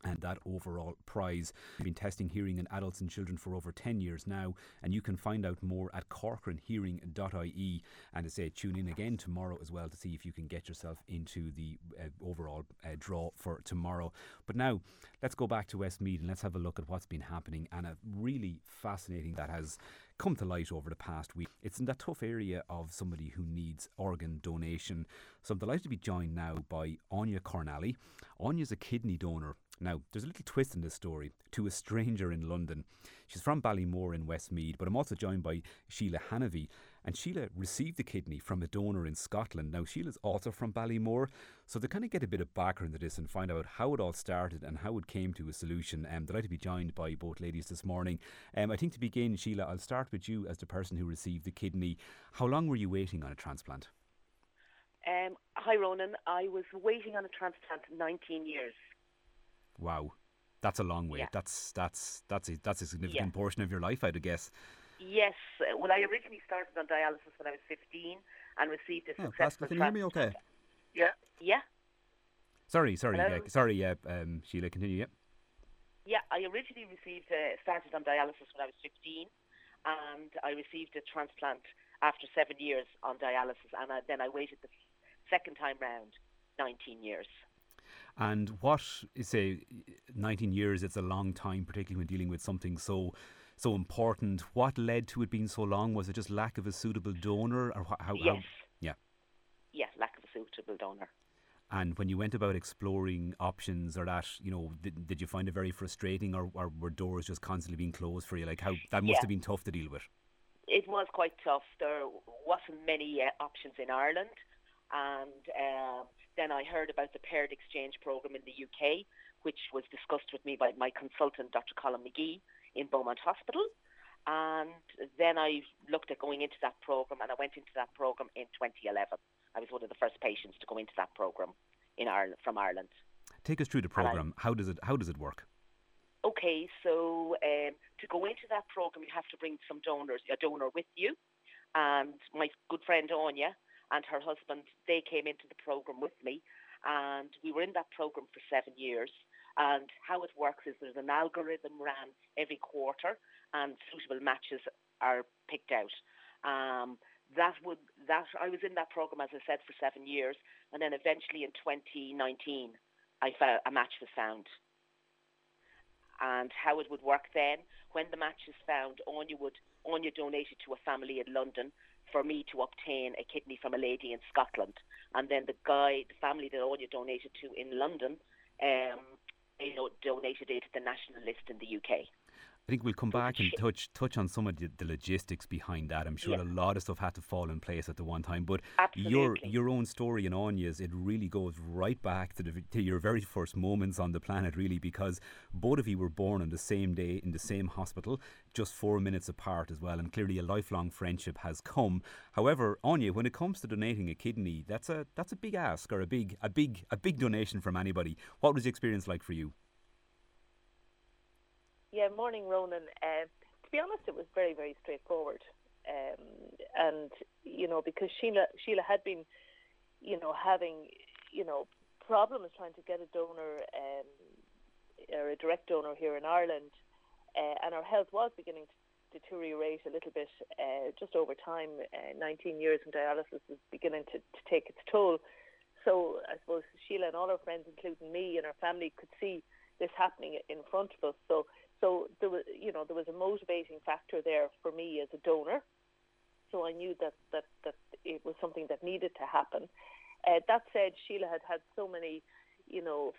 and that overall prize. We've been testing hearing in adults and children for over 10 years now, and you can find out more at corcoranhearing.ie. And to say, tune in again tomorrow as well to see if you can get yourself into the uh, overall uh, draw for tomorrow. But now, let's go back to Westmeath and let's have a look at what's been happening and a really fascinating that has come to light over the past week. It's in that tough area of somebody who needs organ donation. So I'm delighted to be joined now by Anya Cornally. Anya's a kidney donor now, there's a little twist in this story to a stranger in London. She's from Ballymore in Westmeath, but I'm also joined by Sheila Hanavy. And Sheila received the kidney from a donor in Scotland. Now, Sheila's also from Ballymore, so to kind of get a bit of background to this and find out how it all started and how it came to a solution, I'm delighted to be joined by both ladies this morning. Um, I think to begin, Sheila, I'll start with you as the person who received the kidney. How long were you waiting on a transplant? Um, hi, Ronan. I was waiting on a transplant 19 years. Wow, that's a long wait. Yeah. That's that's that's a, that's a significant yeah. portion of your life, I'd guess. Yes. Uh, well, I originally started on dialysis when I was 15 and received a oh, successful. Can you hear me? Okay. Yeah. Yeah. Sorry, sorry, uh, sorry. Yeah, um, Sheila, continue. Yeah. Yeah, I originally received uh, started on dialysis when I was 15, and I received a transplant after seven years on dialysis, and I, then I waited the second time round 19 years. And what say 19 years? It's a long time, particularly when dealing with something so so important. What led to it being so long? Was it just lack of a suitable donor, or how? Yes. How, yeah. Yeah, lack of a suitable donor. And when you went about exploring options or that, you know, did, did you find it very frustrating or, or were doors just constantly being closed for you? Like how that must yeah. have been tough to deal with. It was quite tough. There wasn't many uh, options in Ireland and um, then I heard about the paired exchange program in the UK, which was discussed with me by my consultant, Dr. Colm Magee, in Beaumont Hospital. And then I looked at going into that program, and I went into that program in 2011. I was one of the first patients to go into that program in Ireland from Ireland. Take us through the program. I, how does it How does it work? Okay, so um, to go into that program, you have to bring some donors, a donor with you. And my good friend Anya and her husband, they came into the program with me, and we were in that program for seven years. And how it works is there's an algorithm ran every quarter, and suitable matches are picked out. Um, that would that I was in that program as I said for seven years, and then eventually in 2019, I found a match was found. And how it would work then, when the match is found, Anya would Anya donated to a family in London for me to obtain a kidney from a lady in Scotland. And then the guy, the family that Anya donated to in London, um, you know, donated it to the national list in the UK. I think we'll come back and touch touch on some of the, the logistics behind that. I'm sure yeah. a lot of stuff had to fall in place at the one time, but Absolutely. your your own story in Anya's, it really goes right back to, the, to your very first moments on the planet, really, because both of you were born on the same day in the same hospital, just four minutes apart as well, and clearly a lifelong friendship has come. However, Anya, when it comes to donating a kidney, that's a that's a big ask or a big a big a big donation from anybody. What was the experience like for you? Yeah, morning, Ronan. Uh, to be honest, it was very, very straightforward. Um, and you know, because Sheila Sheila had been, you know, having you know problems trying to get a donor um, or a direct donor here in Ireland, uh, and her health was beginning to deteriorate a little bit uh, just over time. Uh, 19 years in dialysis was beginning to, to take its toll. So I suppose Sheila and all her friends, including me and her family, could see this happening in front of us. So so there was, you know, there was a motivating factor there for me as a donor. So I knew that that that it was something that needed to happen. Uh, that said, Sheila had had so many, you know,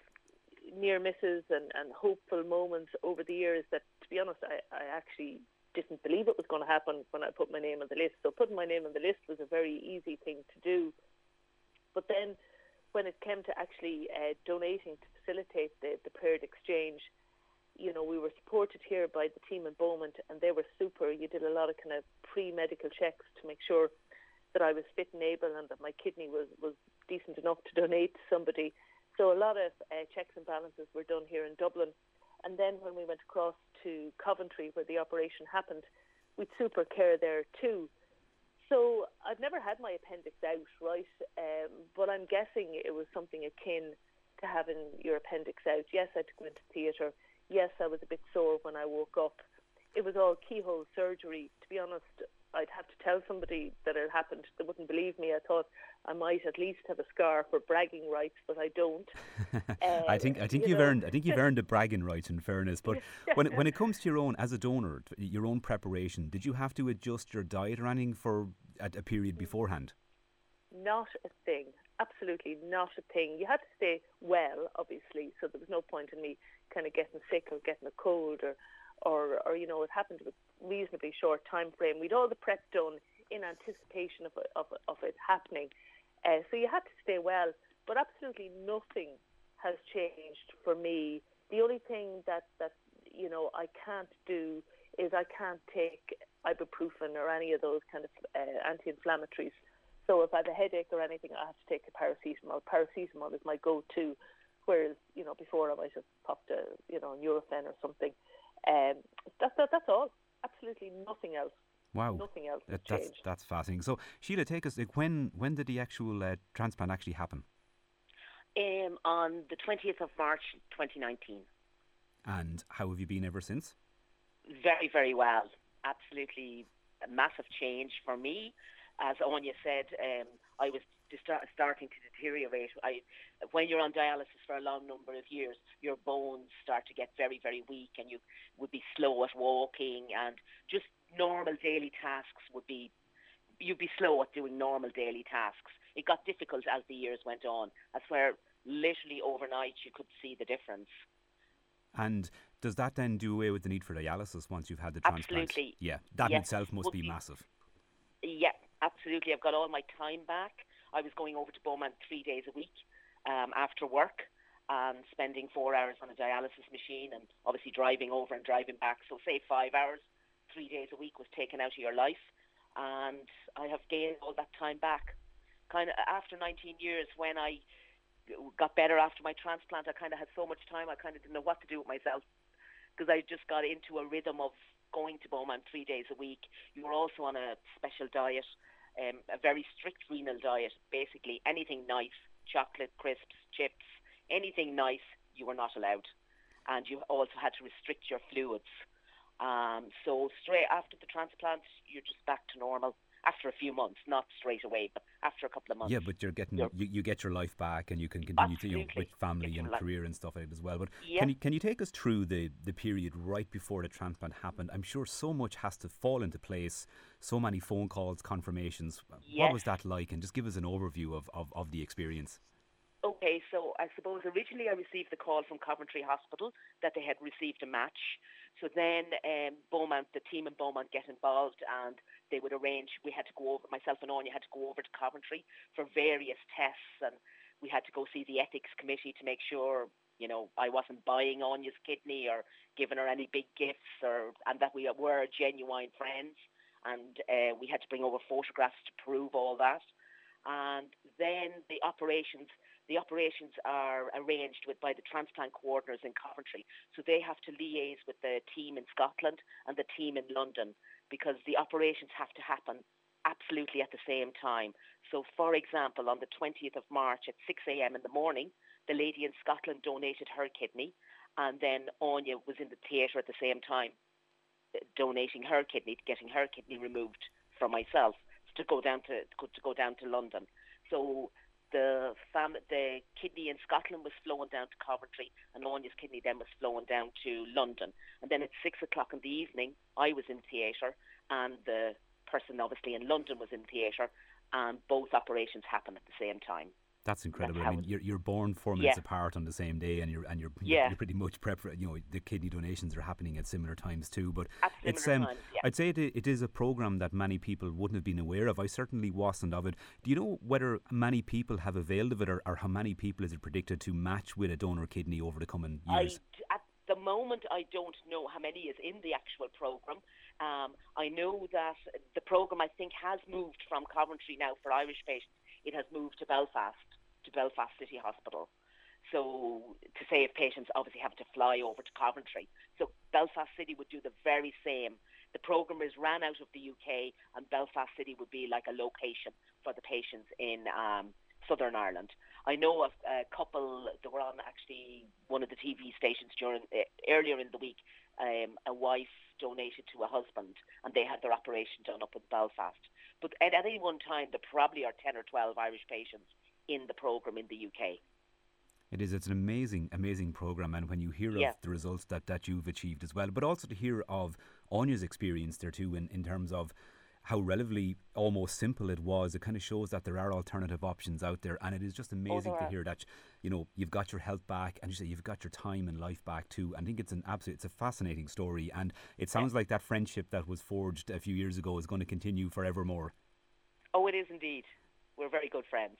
near misses and, and hopeful moments over the years that, to be honest, I, I actually didn't believe it was going to happen when I put my name on the list. So putting my name on the list was a very easy thing to do. But then when it came to actually uh, donating to facilitate the, the paired exchange, you know, we were supported here by the team in Beaumont and they were super. You did a lot of kind of pre-medical checks to make sure that I was fit and able and that my kidney was, was decent enough to donate to somebody. So a lot of uh, checks and balances were done here in Dublin. And then when we went across to Coventry where the operation happened, we'd super care there too. So I've never had my appendix out, right? Um, but I'm guessing it was something akin to having your appendix out. Yes, I had to go into theatre. Yes, I was a bit sore when I woke up. It was all keyhole surgery. To be honest, I'd have to tell somebody that it happened. They wouldn't believe me. I thought I might at least have a scar for bragging rights, but I don't. Uh, I think I think you have earned I think you've earned the bragging rights. In fairness, but when it, when it comes to your own as a donor, your own preparation, did you have to adjust your diet or anything for a, a period beforehand? Not a thing. Absolutely not a thing. You had to stay well, obviously, so there was no point in me kind of getting sick or getting a cold or or, or you know, it happened with reasonably short time frame. We'd all the prep done in anticipation of, of, of it happening. Uh, so you had to stay well, but absolutely nothing has changed for me. The only thing that, that you know I can't do is I can't take ibuprofen or any of those kind of uh, anti-inflammatories. So if I have a headache or anything, I have to take a paracetamol. Paracetamol is my go-to, whereas you know before I might have popped a you know Nurofen or something. Um, that, that, that's all. Absolutely nothing else. Wow. Nothing else that, that's, changed. That's fascinating. So, Sheila, take us. Like, when when did the actual uh, transplant actually happen? Um, on the 20th of March 2019. And how have you been ever since? Very, very well. Absolutely a massive change for me. As Anya said, um, I was starting to deteriorate. I, when you're on dialysis for a long number of years, your bones start to get very, very weak, and you would be slow at walking, and just normal daily tasks would be. You'd be slow at doing normal daily tasks. It got difficult as the years went on. That's where literally overnight you could see the difference. And does that then do away with the need for dialysis once you've had the transplant? Absolutely. Yeah, that in itself must be massive. Yeah, absolutely. I've got all my time back. I was going over to Beaumont three days a week um, after work and spending four hours on a dialysis machine and obviously driving over and driving back. So, say five hours, three days a week was taken out of your life. And I have gained all that time back. Kind of after 19 years, when I got better after my transplant, I kind of had so much time, I kind of didn't know what to do with myself because I just got into a rhythm of going to Beaumont three days a week. You were also on a special diet um, a very strict renal diet. Basically, anything nice, chocolate, crisps, chips, anything nice, you were not allowed. And you also had to restrict your fluids. Um, so straight after the transplant, you're just back to normal after a few months, not straight away, but after a couple of months. Yeah, but you're getting you're, you, you get your life back, and you can continue to you know, with family and career and stuff that as well. But yeah. can you can you take us through the the period right before the transplant happened? I'm sure so much has to fall into place. So many phone calls, confirmations. Yes. What was that like? And just give us an overview of, of, of the experience. Okay, so I suppose originally I received the call from Coventry Hospital that they had received a match. So then um, Beaumont, the team in Beaumont get involved and they would arrange, we had to go over, myself and Anya had to go over to Coventry for various tests and we had to go see the ethics committee to make sure, you know, I wasn't buying Anya's kidney or giving her any big gifts or, and that we were genuine friends. And uh, we had to bring over photographs to prove all that. And then the operations, the operations are arranged with by the transplant coordinators in Coventry. So they have to liaise with the team in Scotland and the team in London because the operations have to happen absolutely at the same time. So, for example, on the 20th of March at 6 a.m. in the morning, the lady in Scotland donated her kidney, and then Anya was in the theatre at the same time, uh, donating her kidney, getting her kidney removed from myself to go down to to go down to London. So the fam- the kidney in Scotland was flowing down to Coventry, and Anya's kidney then was flowing down to London. And then at six o'clock in the evening, I was in theatre, and the person obviously in London was in theatre, and both operations happened at the same time. That's incredible. That's I mean, you're, you're born four minutes yeah. apart on the same day, and you're and you're, yeah. you're pretty much prep you know the kidney donations are happening at similar times too. But it's um, times, yeah. I'd say it, it is a program that many people wouldn't have been aware of. I certainly wasn't of it. Do you know whether many people have availed of it, or, or how many people is it predicted to match with a donor kidney over the coming years? I, at the moment, I don't know how many is in the actual program. Um, I know that the program I think has moved from Coventry now for Irish patients. It has moved to Belfast to Belfast City Hospital. So to save patients obviously have to fly over to Coventry. So Belfast City would do the very same. The program is ran out of the UK and Belfast City would be like a location for the patients in um, Southern Ireland. I know of a couple that were on actually one of the TV stations during uh, earlier in the week. Um, a wife donated to a husband, and they had their operation done up in Belfast. But at any one time, there probably are ten or twelve Irish patients in the program in the UK. It is. It's an amazing, amazing program, and when you hear Yeah. of the results that, that you've achieved as well, but also to hear of Anya's experience there too, in, in terms of how relatively almost simple it was. It kind of shows that there are alternative options out there, and it is just oh, amazing there to hear that you know you've got your health back, and you say you've got your time and life back too. I think it's an absolute, it's a fascinating story, and it sounds like that friendship that was forged a few years ago is going to continue forevermore. Oh, it is indeed. We're very good friends.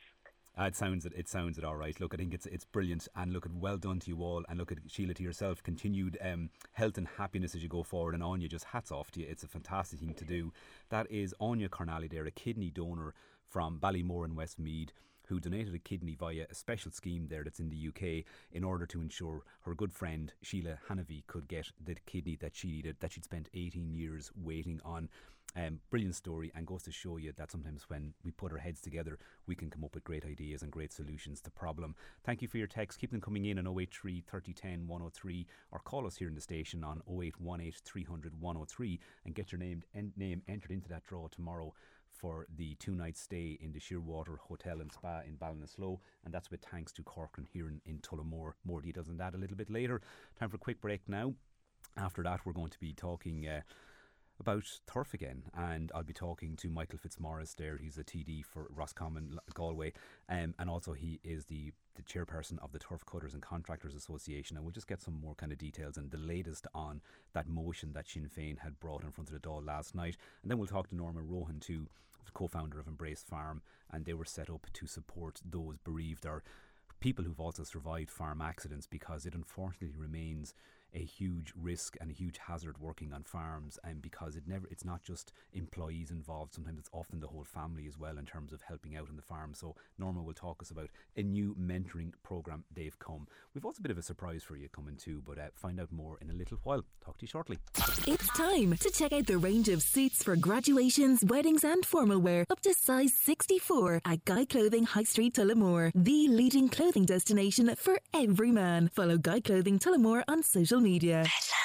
Uh, it sounds it. It sounds it all right. Look, I think it's it's brilliant, and look, at well done to you all, and look at Sheila to yourself. Continued um, health and happiness as you go forward, and Anya, just hats off to you. It's a fantastic thing to do. That is Anya Cornally there, a kidney donor from Ballymore in Westmeath. Who donated a kidney via a special scheme there that's in the UK in order to ensure her good friend Sheila Hanavy could get the kidney that she needed, that she'd spent 18 years waiting on. Um, brilliant story and goes to show you that sometimes when we put our heads together, we can come up with great ideas and great solutions to problem. Thank you for your text. Keep them coming in on 083 3010 103 or call us here in the station on 0818 300 103 and get your name, en- name entered into that draw tomorrow for the two night stay in the Shearwater Hotel and Spa in Ballinasloe. And that's with thanks to Corcoran here in, in Tullamore. More details on that a little bit later. Time for a quick break now. After that, we're going to be talking. Uh, about turf again, and I'll be talking to Michael Fitzmaurice there. He's a TD for Roscommon Galway, um, and also he is the, the chairperson of the Turf Cutters and Contractors Association. And we'll just get some more kind of details and the latest on that motion that Sinn Féin had brought in front of the Dáil last night. And then we'll talk to Norma Rohan too, co-founder of Embrace Farm, and they were set up to support those bereaved or people who've also survived farm accidents because it unfortunately remains a huge risk and a huge hazard working on farms and because it never it's not just employees involved. Sometimes it's often the whole family as well in terms of helping out on the farm. So Norma will talk us about a new mentoring program they've come. We've also a bit of a surprise for you coming too but uh, find out more in a little while. Talk to you shortly. It's time to check out the range of suits for graduations, weddings, and formal wear up to size 64 at Guy Clothing High Street Tullamore, the leading clothing destination for every man. Follow Guy Clothing Tullamore on social media. 103.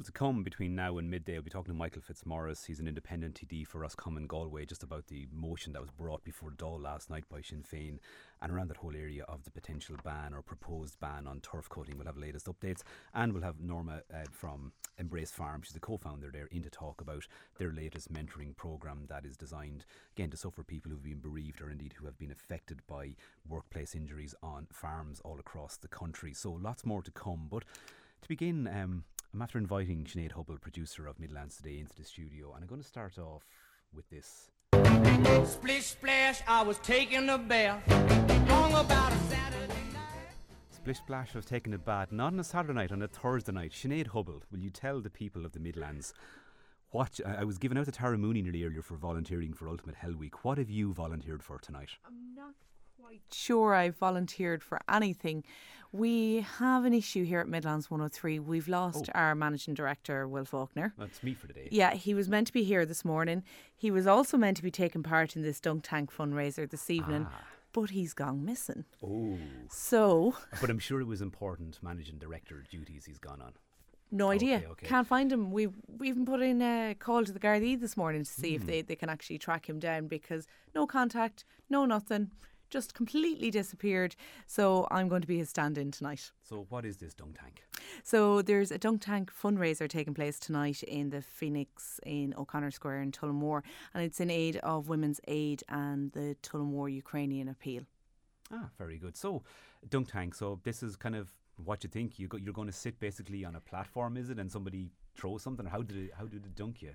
Still to come between now and midday, I'll be talking to Michael Fitzmaurice. He's an independent TD for Roscommon Galway, just about the motion that was brought before Dáil last night by Sinn Féin and around that whole area of the potential ban or proposed ban on turf cutting. We'll have latest updates and we'll have Norma uh, from Embrace Farm. She's the co founder there in to talk about their latest mentoring programme that is designed, again, to suffer people who've been bereaved or indeed who have been affected by workplace injuries on farms all across the country. So lots more to come. But to begin, um, I'm after inviting Sinead Hubble, producer of Midlands Today, into the studio, and I'm going to start off with this. Splish splash, I was taking a bath. Long about a Saturday Splish Splash of taking a bath, not on a Saturday night, on a Thursday night. Sinead Hubble, will you tell the people of the Midlands what I I was given out to Tara Mooney nearly earlier for volunteering for Ultimate Hell Week. What have you volunteered for tonight? I'm not quite sure I volunteered for anything. We have an issue here at Midlands 103. We've lost Oh. our managing director, Will Faulkner. That's me for the day. Yeah, he was meant to be here this morning. He was also meant to be taking part in this dunk tank fundraiser this evening, Ah. but he's gone missing. Oh. So, But I'm sure it was important managing director duties he's gone on. no idea. Okay, okay. Can't find him. We we even put in a call to the Gardaí this morning to see if Hmm. they, they can actually track him down because no contact, no nothing, just completely disappeared. So I'm going to be his stand-in tonight. So, what is this dunk tank? So there's a dunk tank fundraiser taking place tonight in the Phoenix in O'Connor Square in Tullamore, and it's in aid of Women's Aid and the Tullamore Ukrainian Appeal. Ah, very good. So, dunk tank. So, this is kind of what you think. You go, you're going to sit basically on a platform, is it? And somebody throw something. Or how did it? How did it dunk you?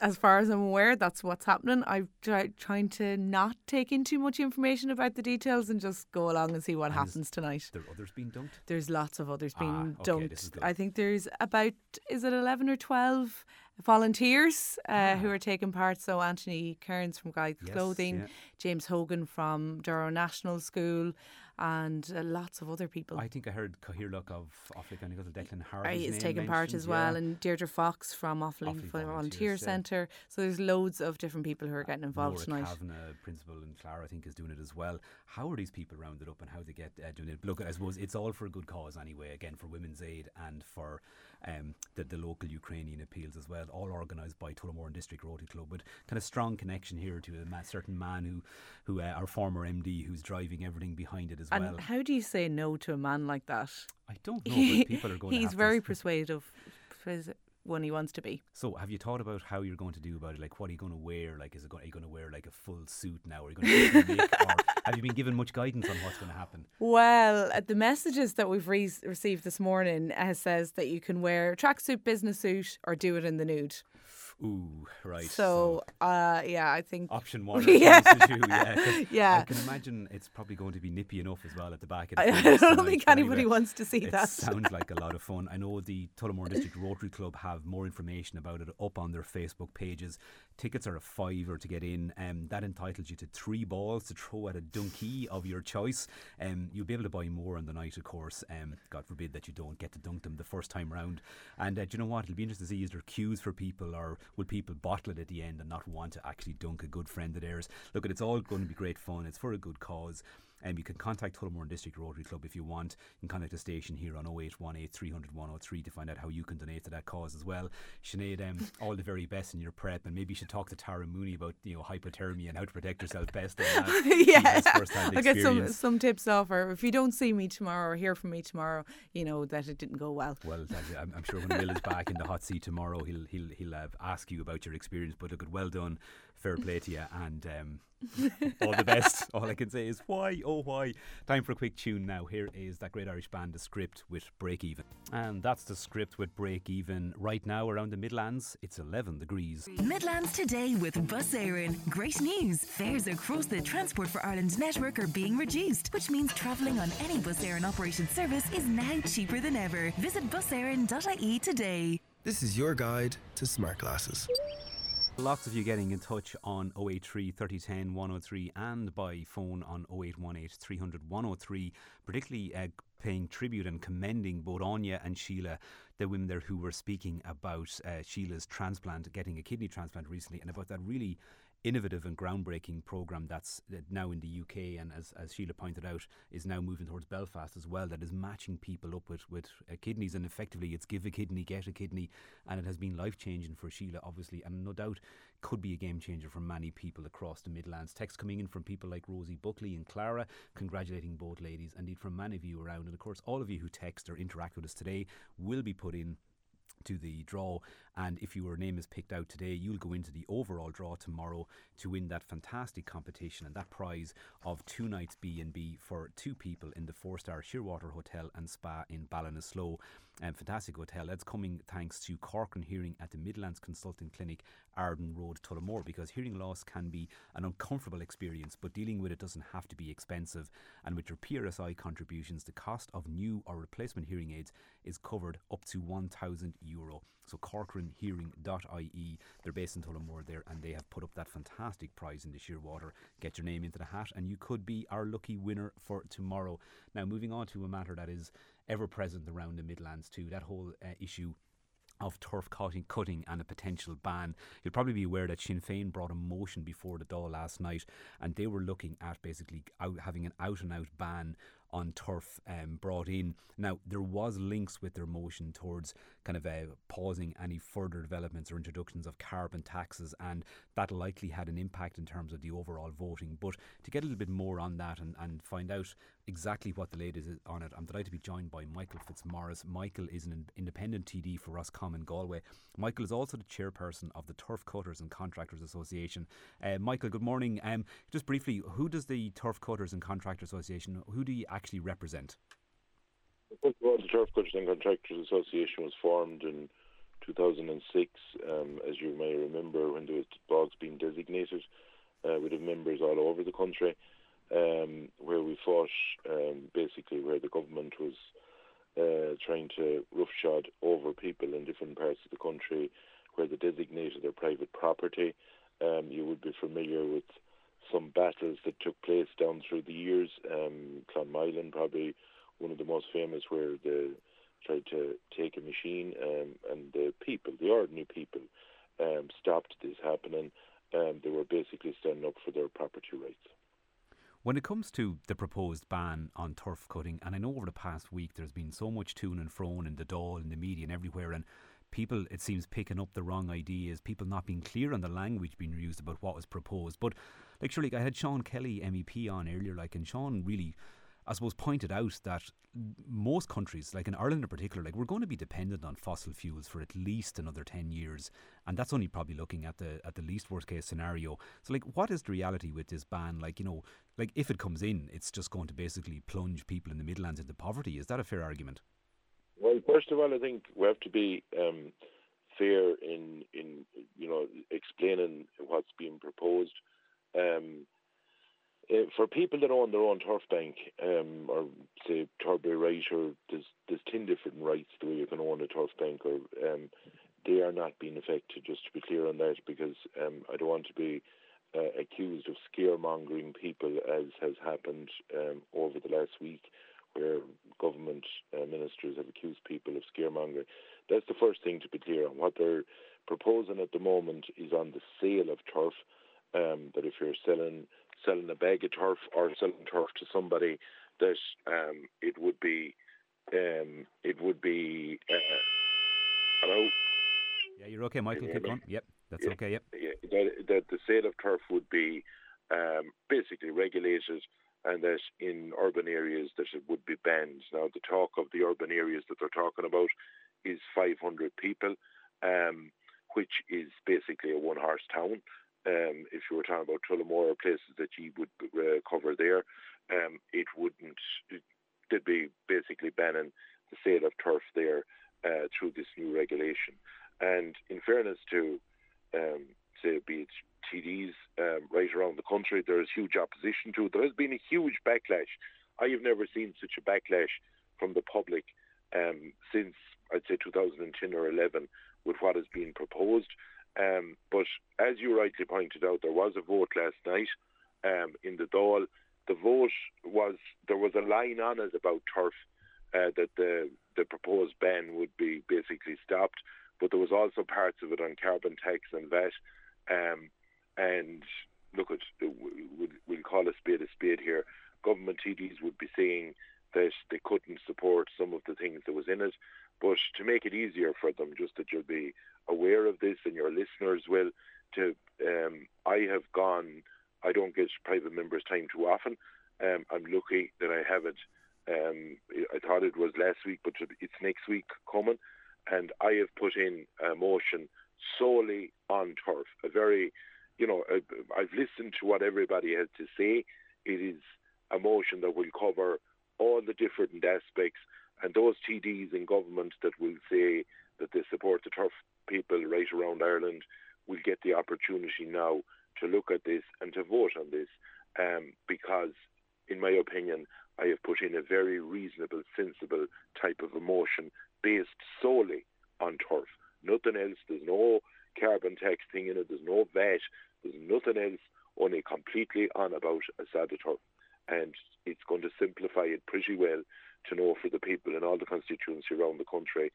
As far as I'm aware, that's what's happening. I'm try- trying to not take in too much information about the details and just go along and see what And happens tonight. There others being dunked. There's lots of others being Ah, okay. I think there's about is it eleven or twelve volunteers uh, who are taking part. So Anthony Kearns from Guy Ah. Yes, Clothing, yeah. James Hogan from Durrow National School, and uh, lots of other people. I think I heard Cathaoirleach of Offaly County Council, Declan Hart. is taking part as well, yeah. and Deirdre Fox from Offaly, Offaly Volunteer yeah. Centre. So there's loads of different people who are getting involved Laura tonight. Kavanagh, principal and Clara, I think, is doing it as well. How are these people rounded up and how they get uh, doing it? Look, I suppose it's all for a good cause anyway, again, for Women's Aid and for um, the, the local Ukrainian appeals as well, all organised by Tullamore District Rotary Club, But kind of strong connection here to a certain man who, who uh, our former MD, who's driving everything behind it as and well. How do you say no to a man like that? I don't know, people are going. To He's very persuasive when he wants to be. So, have you thought about how you're going to do about it? Like, what are you going to wear? Like, is it going, are you going to wear like a full suit now? Are you going to make, or been given much guidance on what's going to happen? Well, uh, the messages that we've re- received this morning uh, says that you can wear a tracksuit, business suit, or do it in the nude. Ooh, right. So, so uh, yeah, I think option one. yeah, yeah, yeah. I can imagine it's probably going to be nippy enough as well at the back. Of the I, I don't think anybody anyway, wants to see it that. Sounds like a lot of fun. I know the Tullamore District Rotary Club have more information about it up on their Facebook pages. Tickets are a fiver to get in. Um, that entitles you to three balls to throw at a donkey of your choice. Um, you'll be able to buy more on the night, of course. Um, God forbid that you don't get to dunk them the first time round. And uh, do you know what? It'll be interesting to see is there queues for people or will people bottle it at the end and not want to actually dunk a good friend of theirs? Look, it's all going to be great fun. It's for a good cause. Um, you can contact Tullamore District Rotary Club if you want. You can contact the station here on 0818 300 103 to find out how you can donate to that cause as well. Sinead, um, all the very best in your prep, and maybe you should talk to Tara Mooney about you know hypothermia and how to protect yourself best. yeah, I'll get some some tips off her. If you don't see me tomorrow or hear from me tomorrow, you know that it didn't go well. Well, I'm, I'm sure when Will is back in the hot seat tomorrow, he'll he'll he'll uh, ask you about your experience. But look, at well done, fair play to you, and. Um, all the best. All I can say is why, oh why. Time for a quick tune now. Here is that great Irish band, The Script, with Break Even. And that's The Script with Break Even. Right now around the Midlands, it's 11 degrees. Midlands today with Bus Éireann. Great news. Fares across the Transport for Ireland network are being reduced, which means travelling on any Bus Éireann operated service is now cheaper than ever. Visit buséireann.ie today. This is your guide to smart glasses. Lots of you getting in touch on 083 3010 103 and by phone on 0818 300 103, particularly uh, paying tribute and commending both Anya and Sheila, the women there who were speaking about uh, Sheila's transplant, getting a kidney transplant recently, and about that really innovative and groundbreaking program that's now in the UK and as, as Sheila pointed out is now moving towards Belfast as well that is matching people up with, with uh, kidneys. And effectively it's give a kidney get a kidney and it has been life changing for Sheila obviously and no doubt could be a game changer for many people across the Midlands. Text coming in from people like Rosie Buckley and Clara congratulating both ladies and indeed from many of you around. And of course all of you who text or interact with us today will be put in to the draw. And if your name is picked out today, you'll go into the overall draw tomorrow to win that fantastic competition and that prize of two nights B and B for two people in the four-star Shearwater Hotel and Spa in Ballinasloe. Um, fantastic hotel. That's coming thanks to Corcoran Hearing at the Midlands Consulting Clinic, Arden Road, Tullamore, because hearing loss can be an uncomfortable experience, but dealing with it doesn't have to be expensive. And with your PRSI contributions, the cost of new or replacement hearing aids is covered up to 1,000 euro. So corcoranhearing.ie, they're based in Tullamore there, and they have put up that fantastic prize in the Shearwater. Get your name into the hat, and you could be our lucky winner for tomorrow. Now, moving on to a matter that is ever present around the Midlands too. That whole uh, issue of turf cutting, cutting and a potential ban. You'll probably be aware that Sinn Féin brought a motion before the Dáil last night, and they were looking at basically out, having an out and out ban on turf um, brought in. Now there was links with their motion towards kind of uh, pausing any further developments or introductions of carbon taxes, and that likely had an impact in terms of the overall voting. But to get a little bit more on that and, and find out exactly what the latest is on it, I'm delighted to be joined by Michael Fitzmaurice. Michael is an independent TD for Roscommon Galway. Michael is also the chairperson of the Turf Cutters and Contractors Association. Uh, Michael, good morning. Um, just briefly, who does the Turf Cutters and Contractors Association? Who do you actually represent? First of all, the Turf Cutters and Contractors Association was formed in 2006, um, as you may remember, when there was bogs being designated. Uh, we have members all over the country um, where we fought um, basically where the government was uh, trying to roughshod over people in different parts of the country where they designated their private property. Um, you would be familiar with some battles that took place down through the years. Um, probably one of the most famous, where they tried to take a machine, um, and the people, the ordinary people, um, stopped this happening. Um, they were basically standing up for their property rights. When it comes to the proposed ban on turf cutting, and I know over the past week there's been so much to and fro in the Dáil, in the media, and everywhere, and people, it seems, picking up the wrong ideas, people not being clear on the language being used about what was proposed. But, like, surely I had Sean Kelly, MEP, on earlier, like, and Sean really I suppose, pointed out that most countries, like in Ireland in particular, like we're going to be dependent on fossil fuels for at least another ten years, and that's only probably looking at the at the least worst case scenario. So, like, what is the reality with this ban? Like, you know, like if it comes in, it's just going to basically plunge people in the Midlands into poverty. Is that a fair argument? Well, first of all, I think we have to be um, fair in in you know explaining what's being proposed. Um, uh, for people that own their own turf bank, um, or say Turbary Right, or there's there's ten different rights the way you can own a turf bank, or um, they are not being affected. Just to be clear on that, because um, I don't want to be uh, accused of scaremongering people, as has happened um, over the last week, where government uh, ministers have accused people of scaremongering. That's the first thing to be clear on. What they're proposing at the moment is on the sale of turf. Um, that if you're selling selling a bag of turf or selling turf to somebody that um, it would be um, it would be uh, hello. Yeah, you're okay, Michael. Keep going. Yep, that's yeah, okay. Yep. Yeah, that, that the sale of turf would be um, basically regulated, and that in urban areas that it would be banned. Now, the talk of the urban areas that they're talking about is 500 people, um, which is basically a one-horse town. Um, if you were talking about Tullamore or places that you would uh, cover there, um, it wouldn't. they'd be basically banning the sale of turf there uh, through this new regulation. And in fairness to, um, say, be it TDs um, right around the country, there is huge opposition to it. There has been a huge backlash. I have never seen such a backlash from the public um, since I'd say 2010 or 11 with what has been proposed. Um, but as you rightly pointed out, there was a vote last night um, in the Dáil. The vote was there was a line on it about turf uh, that the the proposed ban would be basically stopped, but there was also parts of it on carbon tax and VAT. Um, and look, at we'll call a spade a spade here. Government TDs would be saying that they couldn't support some of the things that was in it. But to make it easier for them, just that you'll be aware of this and your listeners will, to um, I have gone. I don't get private members time too often. Um, I'm lucky that I have it. Um, I thought it was last week, but it's next week coming, and I have put in a motion solely on turf. A very, you know, I've listened to what everybody has to say. It is a motion that will cover all the different aspects and those TDs in government that will say that they support the turf people right around Ireland will get the opportunity now to look at this and to vote on this um, because, in my opinion, I have put in a very reasonable, sensible type of emotion based solely on turf. Nothing else. There's no carbon tax thing in it. There's no VAT. There's nothing else. Only completely on about a Sada turf. And it's going to simplify it pretty well to know for the people in all the constituency around the country,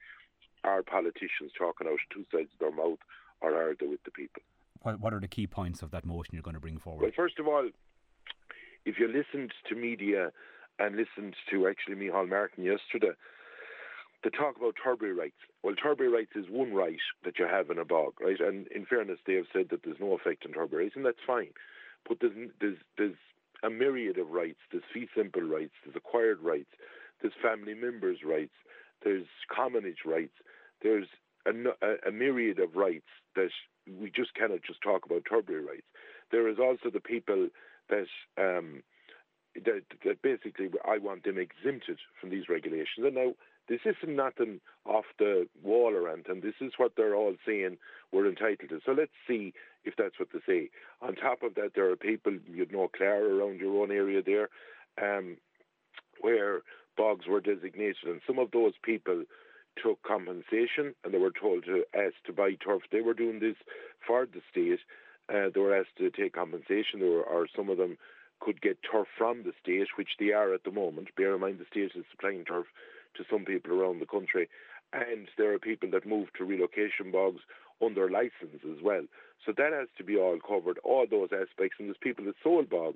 are politicians talking out two sides of their mouth or are they with the people? What, what are the key points of that motion you're going to bring forward? Well, first of all, if you listened to media and listened to actually Micheál Martin yesterday, the talk about Turbary rights. Well, Turbary rights is one right that you have in a bog, right? And in fairness, they have said that there's no effect on Turbary rights, and that's fine. But there's, there's, there's a myriad of rights. There's fee simple rights, there's acquired rights, there's family members' rights, there's commonage rights, there's a, a, myriad of rights that we just cannot just talk about Turbary rights. There is also the people that um, that, that basically I want them exempted from these regulations. And now this isn't nothing off the wall or anything. This is what they're all saying we're entitled to. So let's see if that's what they say. On top of that, there are people you know Clare around your own area there, um, where bogs were designated, and some of those people took compensation and they were told to ask to buy turf. They were doing this for the state. Uh, they were asked to take compensation, or some of them could get turf from the state, which they are at the moment. Bear in mind the state is supplying turf to some people around the country, and there are people that move to relocation bogs under license as well. So that has to be all covered, all those aspects. And there's people that sold bog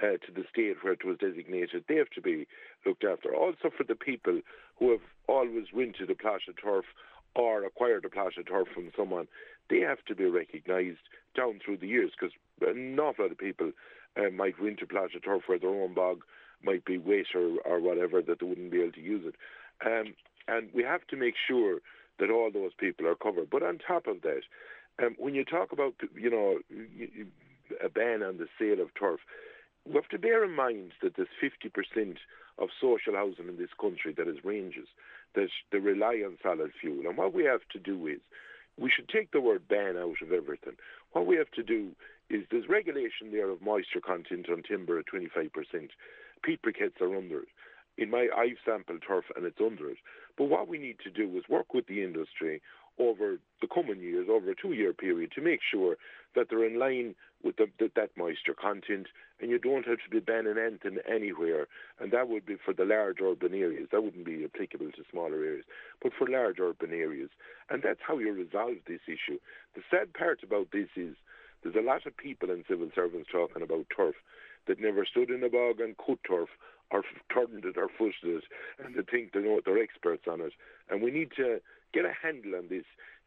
uh, to the state where it was designated, they have to be looked after. Also for the people who have always rented a plot of turf or acquired a plot of turf from someone, they have to be recognised down through the years because an awful lot of people uh, might rent a plot of turf where their own bog might be wet or, or whatever that they wouldn't be able to use it. Um, and we have to make sure that all those people are covered. But on top of that, um, when you talk about, you know, a ban on the sale of turf, we have to bear in mind that there's 50% of social housing in this country that is ranges, that they rely on solid fuel. And what we have to do is, we should take the word ban out of everything. What we have to do is there's regulation there of moisture content on timber at 25%. Peat briquettes are under it. In my, I've sampled turf and it's under it. But what we need to do is work with the industry over the coming years, over a two-year period, to make sure that they're in line with the, the, that moisture content, and you don't have to be banning anything anywhere. And that would be for the large urban areas. That wouldn't be applicable to smaller areas, but for large urban areas. And that's how you resolve this issue. The sad part about this is there's a lot of people and civil servants talking about turf that never stood in a bog and cut turf or turned it or fushed it, and they think they know they're experts on it. And we need to get a handle on this.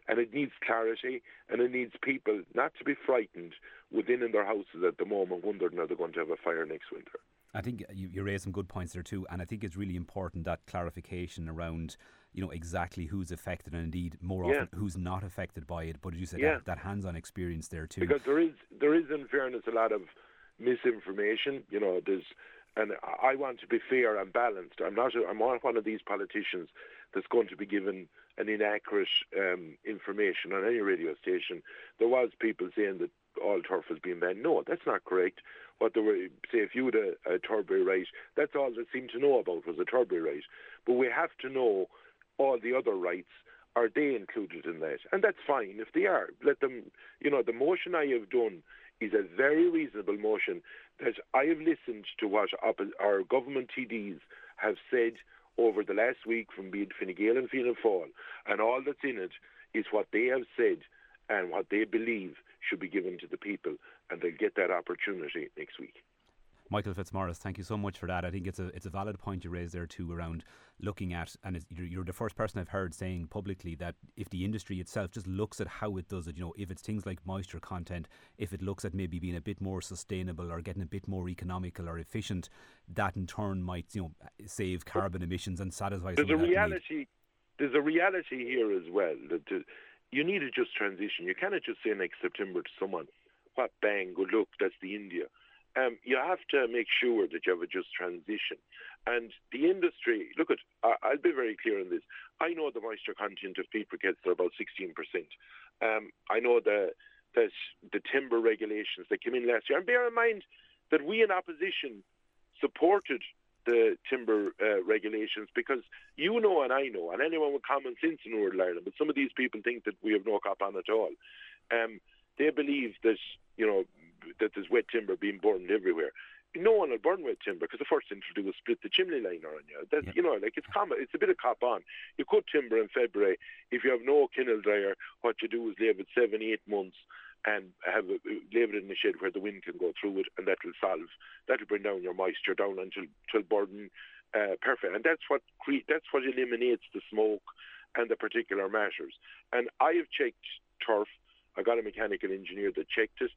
And it needs clarity, and it needs people not to be frightened within in their houses at the moment, wondering are they going to have a fire next winter. I think you, you raised some good points there too, and I think it's really important that clarification around you know exactly who's affected and indeed more Yeah. often who's not affected by it. But as you said, Yeah. that, that hands-on experience there too. Because there is, there is, in fairness, a lot of misinformation. You know, there's, and I want to be fair and balanced. I'm not, a, I'm not one of these politicians that's going to be given an inaccurate um, information on any radio station. There was people saying that all turf has been banned. No, that's not correct. What they were say if you had a, a Turbary right, that's all they seemed to know about was a Turbary right. But we have to know all the other rights. Are they included in that? And that's fine if they are. Let them. You know, the motion I have done is a very reasonable motion that I have listened to what our government TDs have said over the last week from being Fine Gael and Fianna Fáil, and all that's in it is what they have said and what they believe should be given to the people, and they'll get that opportunity next week. Michael Fitzmaurice, thank you so much for that. I think it's a it's a valid point you raised there too around looking at, and it's, you're, you're the first person I've heard saying publicly that if the industry itself just looks at how it does it, you know, if it's things like moisture content, if it looks at maybe being a bit more sustainable or getting a bit more economical or efficient, that in turn might you know save carbon emissions and satisfy. There's some a of that need. reality. There's a reality here as well that uh, you need to just transition. You cannot just say next September to someone, "What bang? Good luck. That's the India." Um, you have to make sure that you have a just transition. And the industry, look at, I'll be very clear on this. I know the moisture content of peat briquettes are about 16%. Um, I know the, that the timber regulations that came in last year. And bear in mind that we in opposition supported the timber uh, regulations because you know and I know, and anyone with common sense in Northern Ireland, but some of these people think that we have no cop on at all. Um, they believe that, you know, that there's wet timber being burned everywhere. No one will burn wet timber because the first thing to do is split the chimney liner on you. That's, You know, like it's common. It's a bit of cop on. You cut timber in February. If you have no kennel dryer, what you do is leave it seven, eight months and have it, leave it in the shed where the wind can go through it, and that will solve. That will bring down your moisture down until till burden uh, perfect. And that's what cre- that's what eliminates the smoke and the particular matters. And I have checked turf. I got a mechanical engineer that checked it.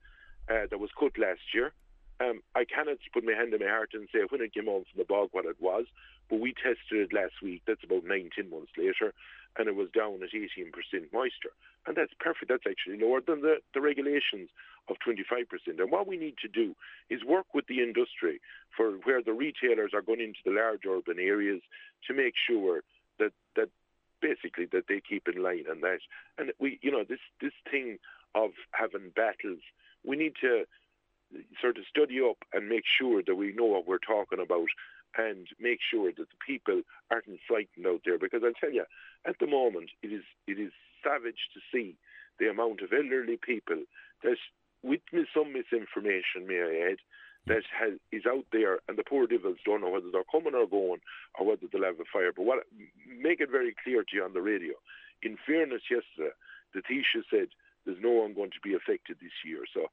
Uh, that was cut last year. Um, I cannot put my hand on my heart and say when it came home from the bog what it was, but we tested it last week. That's about 19 months later, and it was down at 18% moisture. And that's perfect. That's actually lower than the, the regulations of 25%. And what we need to do is work with the industry for where the retailers are going into the large urban areas to make sure that, that basically that they keep in line on that. And we, you know, this, this thing of having battles, we need to sort of study up and make sure that we know what we're talking about and make sure that the people aren't frightened out there. Because I'll tell you, at the moment, it is it is savage to see the amount of elderly people that with some misinformation, may I add, that has, is out there, and the poor devils don't know whether they're coming or going, or whether they'll have a fire. But what make it very clear to you on the radio. In fairness, yesterday, the Taoiseach said there's no one going to be affected this year. So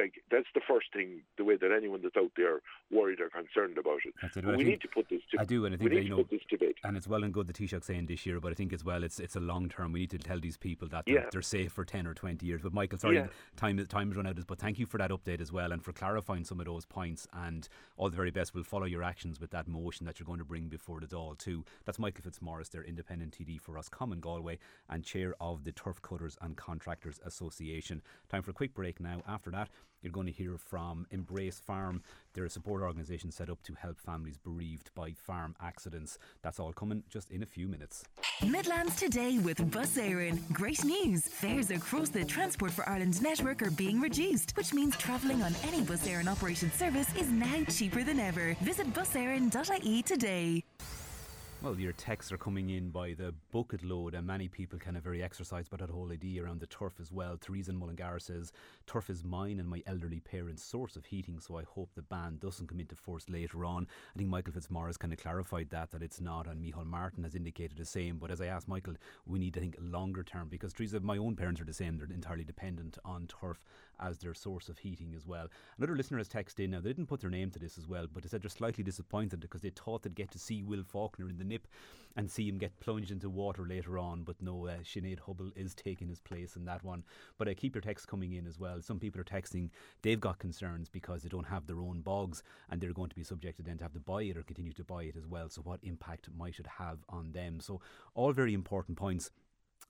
like that's the first thing, the way that anyone that's out there worried or concerned about it. it. we need to put this. To, I do, and I think we that, you know, this debate. And it's well and good the Taoiseach saying this year, but I think as well it's it's a long term. We need to tell these people that they're, yeah. they're safe for ten or twenty years. But Michael, sorry, yeah. time time has run out. But thank you for that update as well, and for clarifying some of those points. And all the very best. We'll follow your actions with that motion that you're going to bring before the Dáil too. That's Michael Fitzmaurice, their independent TD for us, Roscommon Galway and chair of the Turf Cutters and Contractors Association. Time for a quick break now. After that, you're going to hear from Embrace Farm. They're a support organisation set up to help families bereaved by farm accidents. That's all coming just in a few minutes. Midlands today with Bus Éireann. Great news! Fares across the Transport for Ireland network are being reduced, which means travelling on any Bus Éireann operated service is now cheaper than ever. Visit buséireann.ie today. Well, your texts are coming in by the bucket load, and many people kind of very exercised by that whole idea around the turf as well. Teresa Mullingar says, Turf is mine and my elderly parents' source of heating, so I hope the ban doesn't come into force later on. I think Michael Fitzmaurice kind of clarified that, that it's not, and Micheál Martin has indicated the same. But as I asked Michael, we need to think longer term because Teresa, my own parents are the same. They're entirely dependent on turf as their source of heating as well. Another listener has texted in now, they didn't put their name to this as well, but they said they're slightly disappointed because they thought they'd get to see Will Faulkner in the nip and see him get plunged into water later on. But no, uh, Sinead Hubble is taking his place in that one. But uh, keep your texts coming in as well. Some people are texting they've got concerns because they don't have their own bogs and they're going to be subjected then to have to buy it or continue to buy it as well. So what impact might it have on them? So all very important points.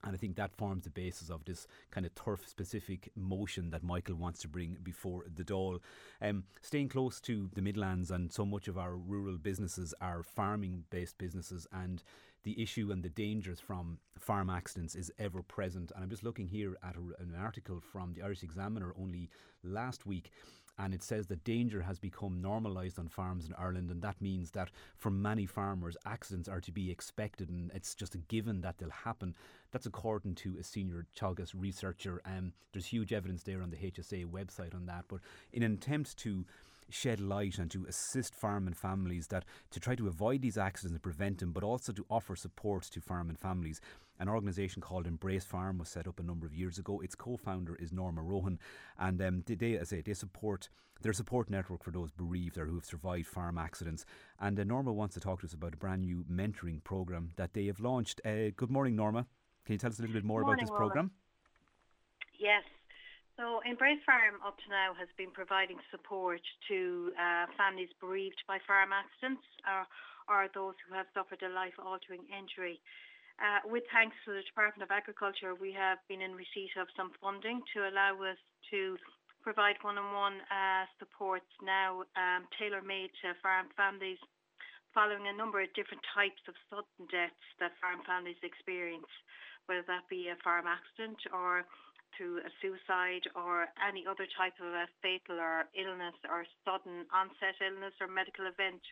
And I think that forms the basis of this kind of turf specific motion that Michael wants to bring before the Dáil. Um, staying close to the Midlands and so much of our rural businesses are farming based businesses and the issue and the dangers from farm accidents is ever present. And I'm just looking here at a, an article from the Irish Examiner only last week and it says that danger has become normalised on farms in Ireland, and that means that for many farmers, accidents are to be expected, and it's just a given that they'll happen. That's according to a senior Teagasc researcher. Um, there's huge evidence there on the HSA website on that, but in an attempt to shed light and to assist farm and families that to try to avoid these accidents and prevent them, but also to offer support to farm and families. An organisation called Embrace Farm was set up a number of years ago. Its co-founder is Norma Rohan, and um, they, as I say, they support their support network for those bereaved or who have survived farm accidents. And uh, Norma wants to talk to us about a brand new mentoring program that they have launched. Uh, good morning, Norma. Can you tell us a little bit more morning, about this program? Yes. So Embrace Farm up to now has been providing support to uh, families bereaved by farm accidents or, or those who have suffered a life-altering injury. Uh, with thanks to the Department of Agriculture, we have been in receipt of some funding to allow us to provide one-on-one uh, supports now um, tailor-made to farm families following a number of different types of sudden deaths that farm families experience, whether that be a farm accident or through a suicide or any other type of a fatal or illness or sudden onset illness or medical event.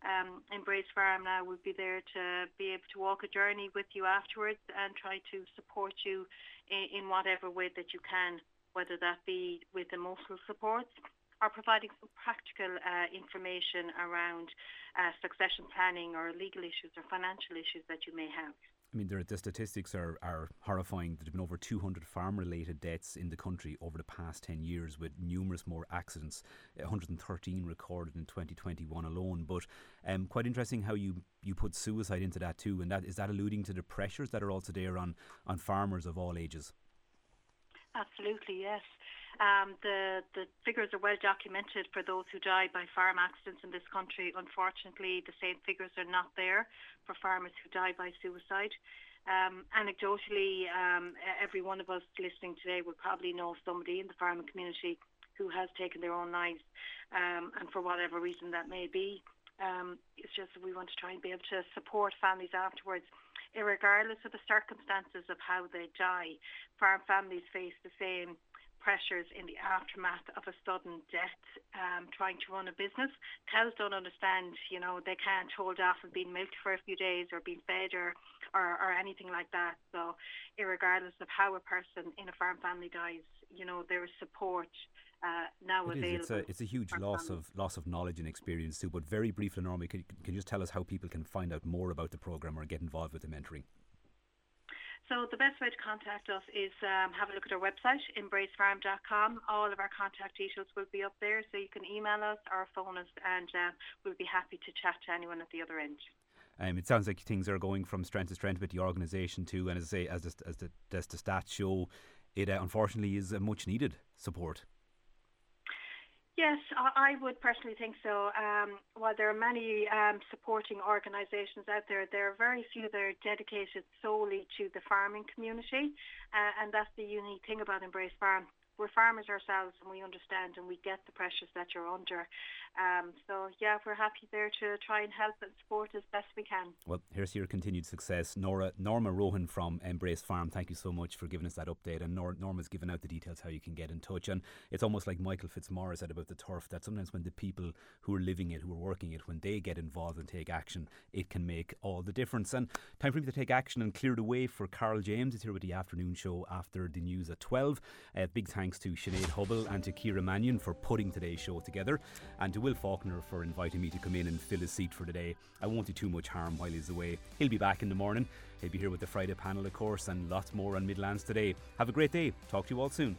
Um, Embrace Farm now will be there to be able to walk a journey with you afterwards and try to support you in, in whatever way that you can, whether that be with emotional support or providing some practical uh, information around uh, succession planning or legal issues or financial issues that you may have. I mean, the statistics are, are horrifying. There have been over 200 farm related deaths in the country over the past 10 years, with numerous more accidents, 113 recorded in 2021 alone. But um, quite interesting how you, you put suicide into that too. And that is that alluding to the pressures that are also there on, on farmers of all ages? Absolutely, yes. Um, the the figures are well documented for those who die by farm accidents in this country. Unfortunately, the same figures are not there for farmers who die by suicide. Um, anecdotally, um, every one of us listening today would probably know somebody in the farming community who has taken their own lives, um, and for whatever reason that may be. Um, it's just that we want to try and be able to support families afterwards regardless of the circumstances of how they die. Farm families face the same pressures in the aftermath of a sudden death, um, trying to run a business. Cows don't understand, you know, they can't hold off of being milked for a few days or being fed or, or, or anything like that. So, regardless of how a person in a farm family dies, you know, there is support. Uh, now it available. Is. It's a it's a huge loss families. of loss of knowledge and experience too. But very briefly, Norma, can, can you just tell us how people can find out more about the program or get involved with the mentoring? So the best way to contact us is um, have a look at our website, embracefarm.com. All of our contact details will be up there, so you can email us or phone us, and uh, we'll be happy to chat to anyone at the other end. Um, it sounds like things are going from strength to strength with the organisation too, and as I say, as the, as the, as the stats show, it uh, unfortunately is a much needed support. Yes, I would personally think so. Um, while there are many um, supporting organisations out there, there are very few that are dedicated solely to the farming community, uh, and that's the unique thing about Embrace Farm. We're farmers ourselves, and we understand and we get the pressures that you're under. Um, so yeah, we're happy there to try and help and support as best we can. Well, here's your continued success, Nora Norma Rohan from Embrace Farm. Thank you so much for giving us that update, and Nor- Norma's given out the details how you can get in touch. And it's almost like Michael Fitzmaurice said about the turf that sometimes when the people who are living it, who are working it, when they get involved and take action, it can make all the difference. And time for me to take action and clear the way for Carl James. He's here with the afternoon show after the news at twelve. Uh, big thanks to Sinead Hubble and to Kira Mannion for putting today's show together, and to Will Faulkner for inviting me to come in and fill his seat for today. I won't do too much harm while he's away. He'll be back in the morning. He'll be here with the Friday panel, of course, and lots more on Midlands today. Have a great day. Talk to you all soon.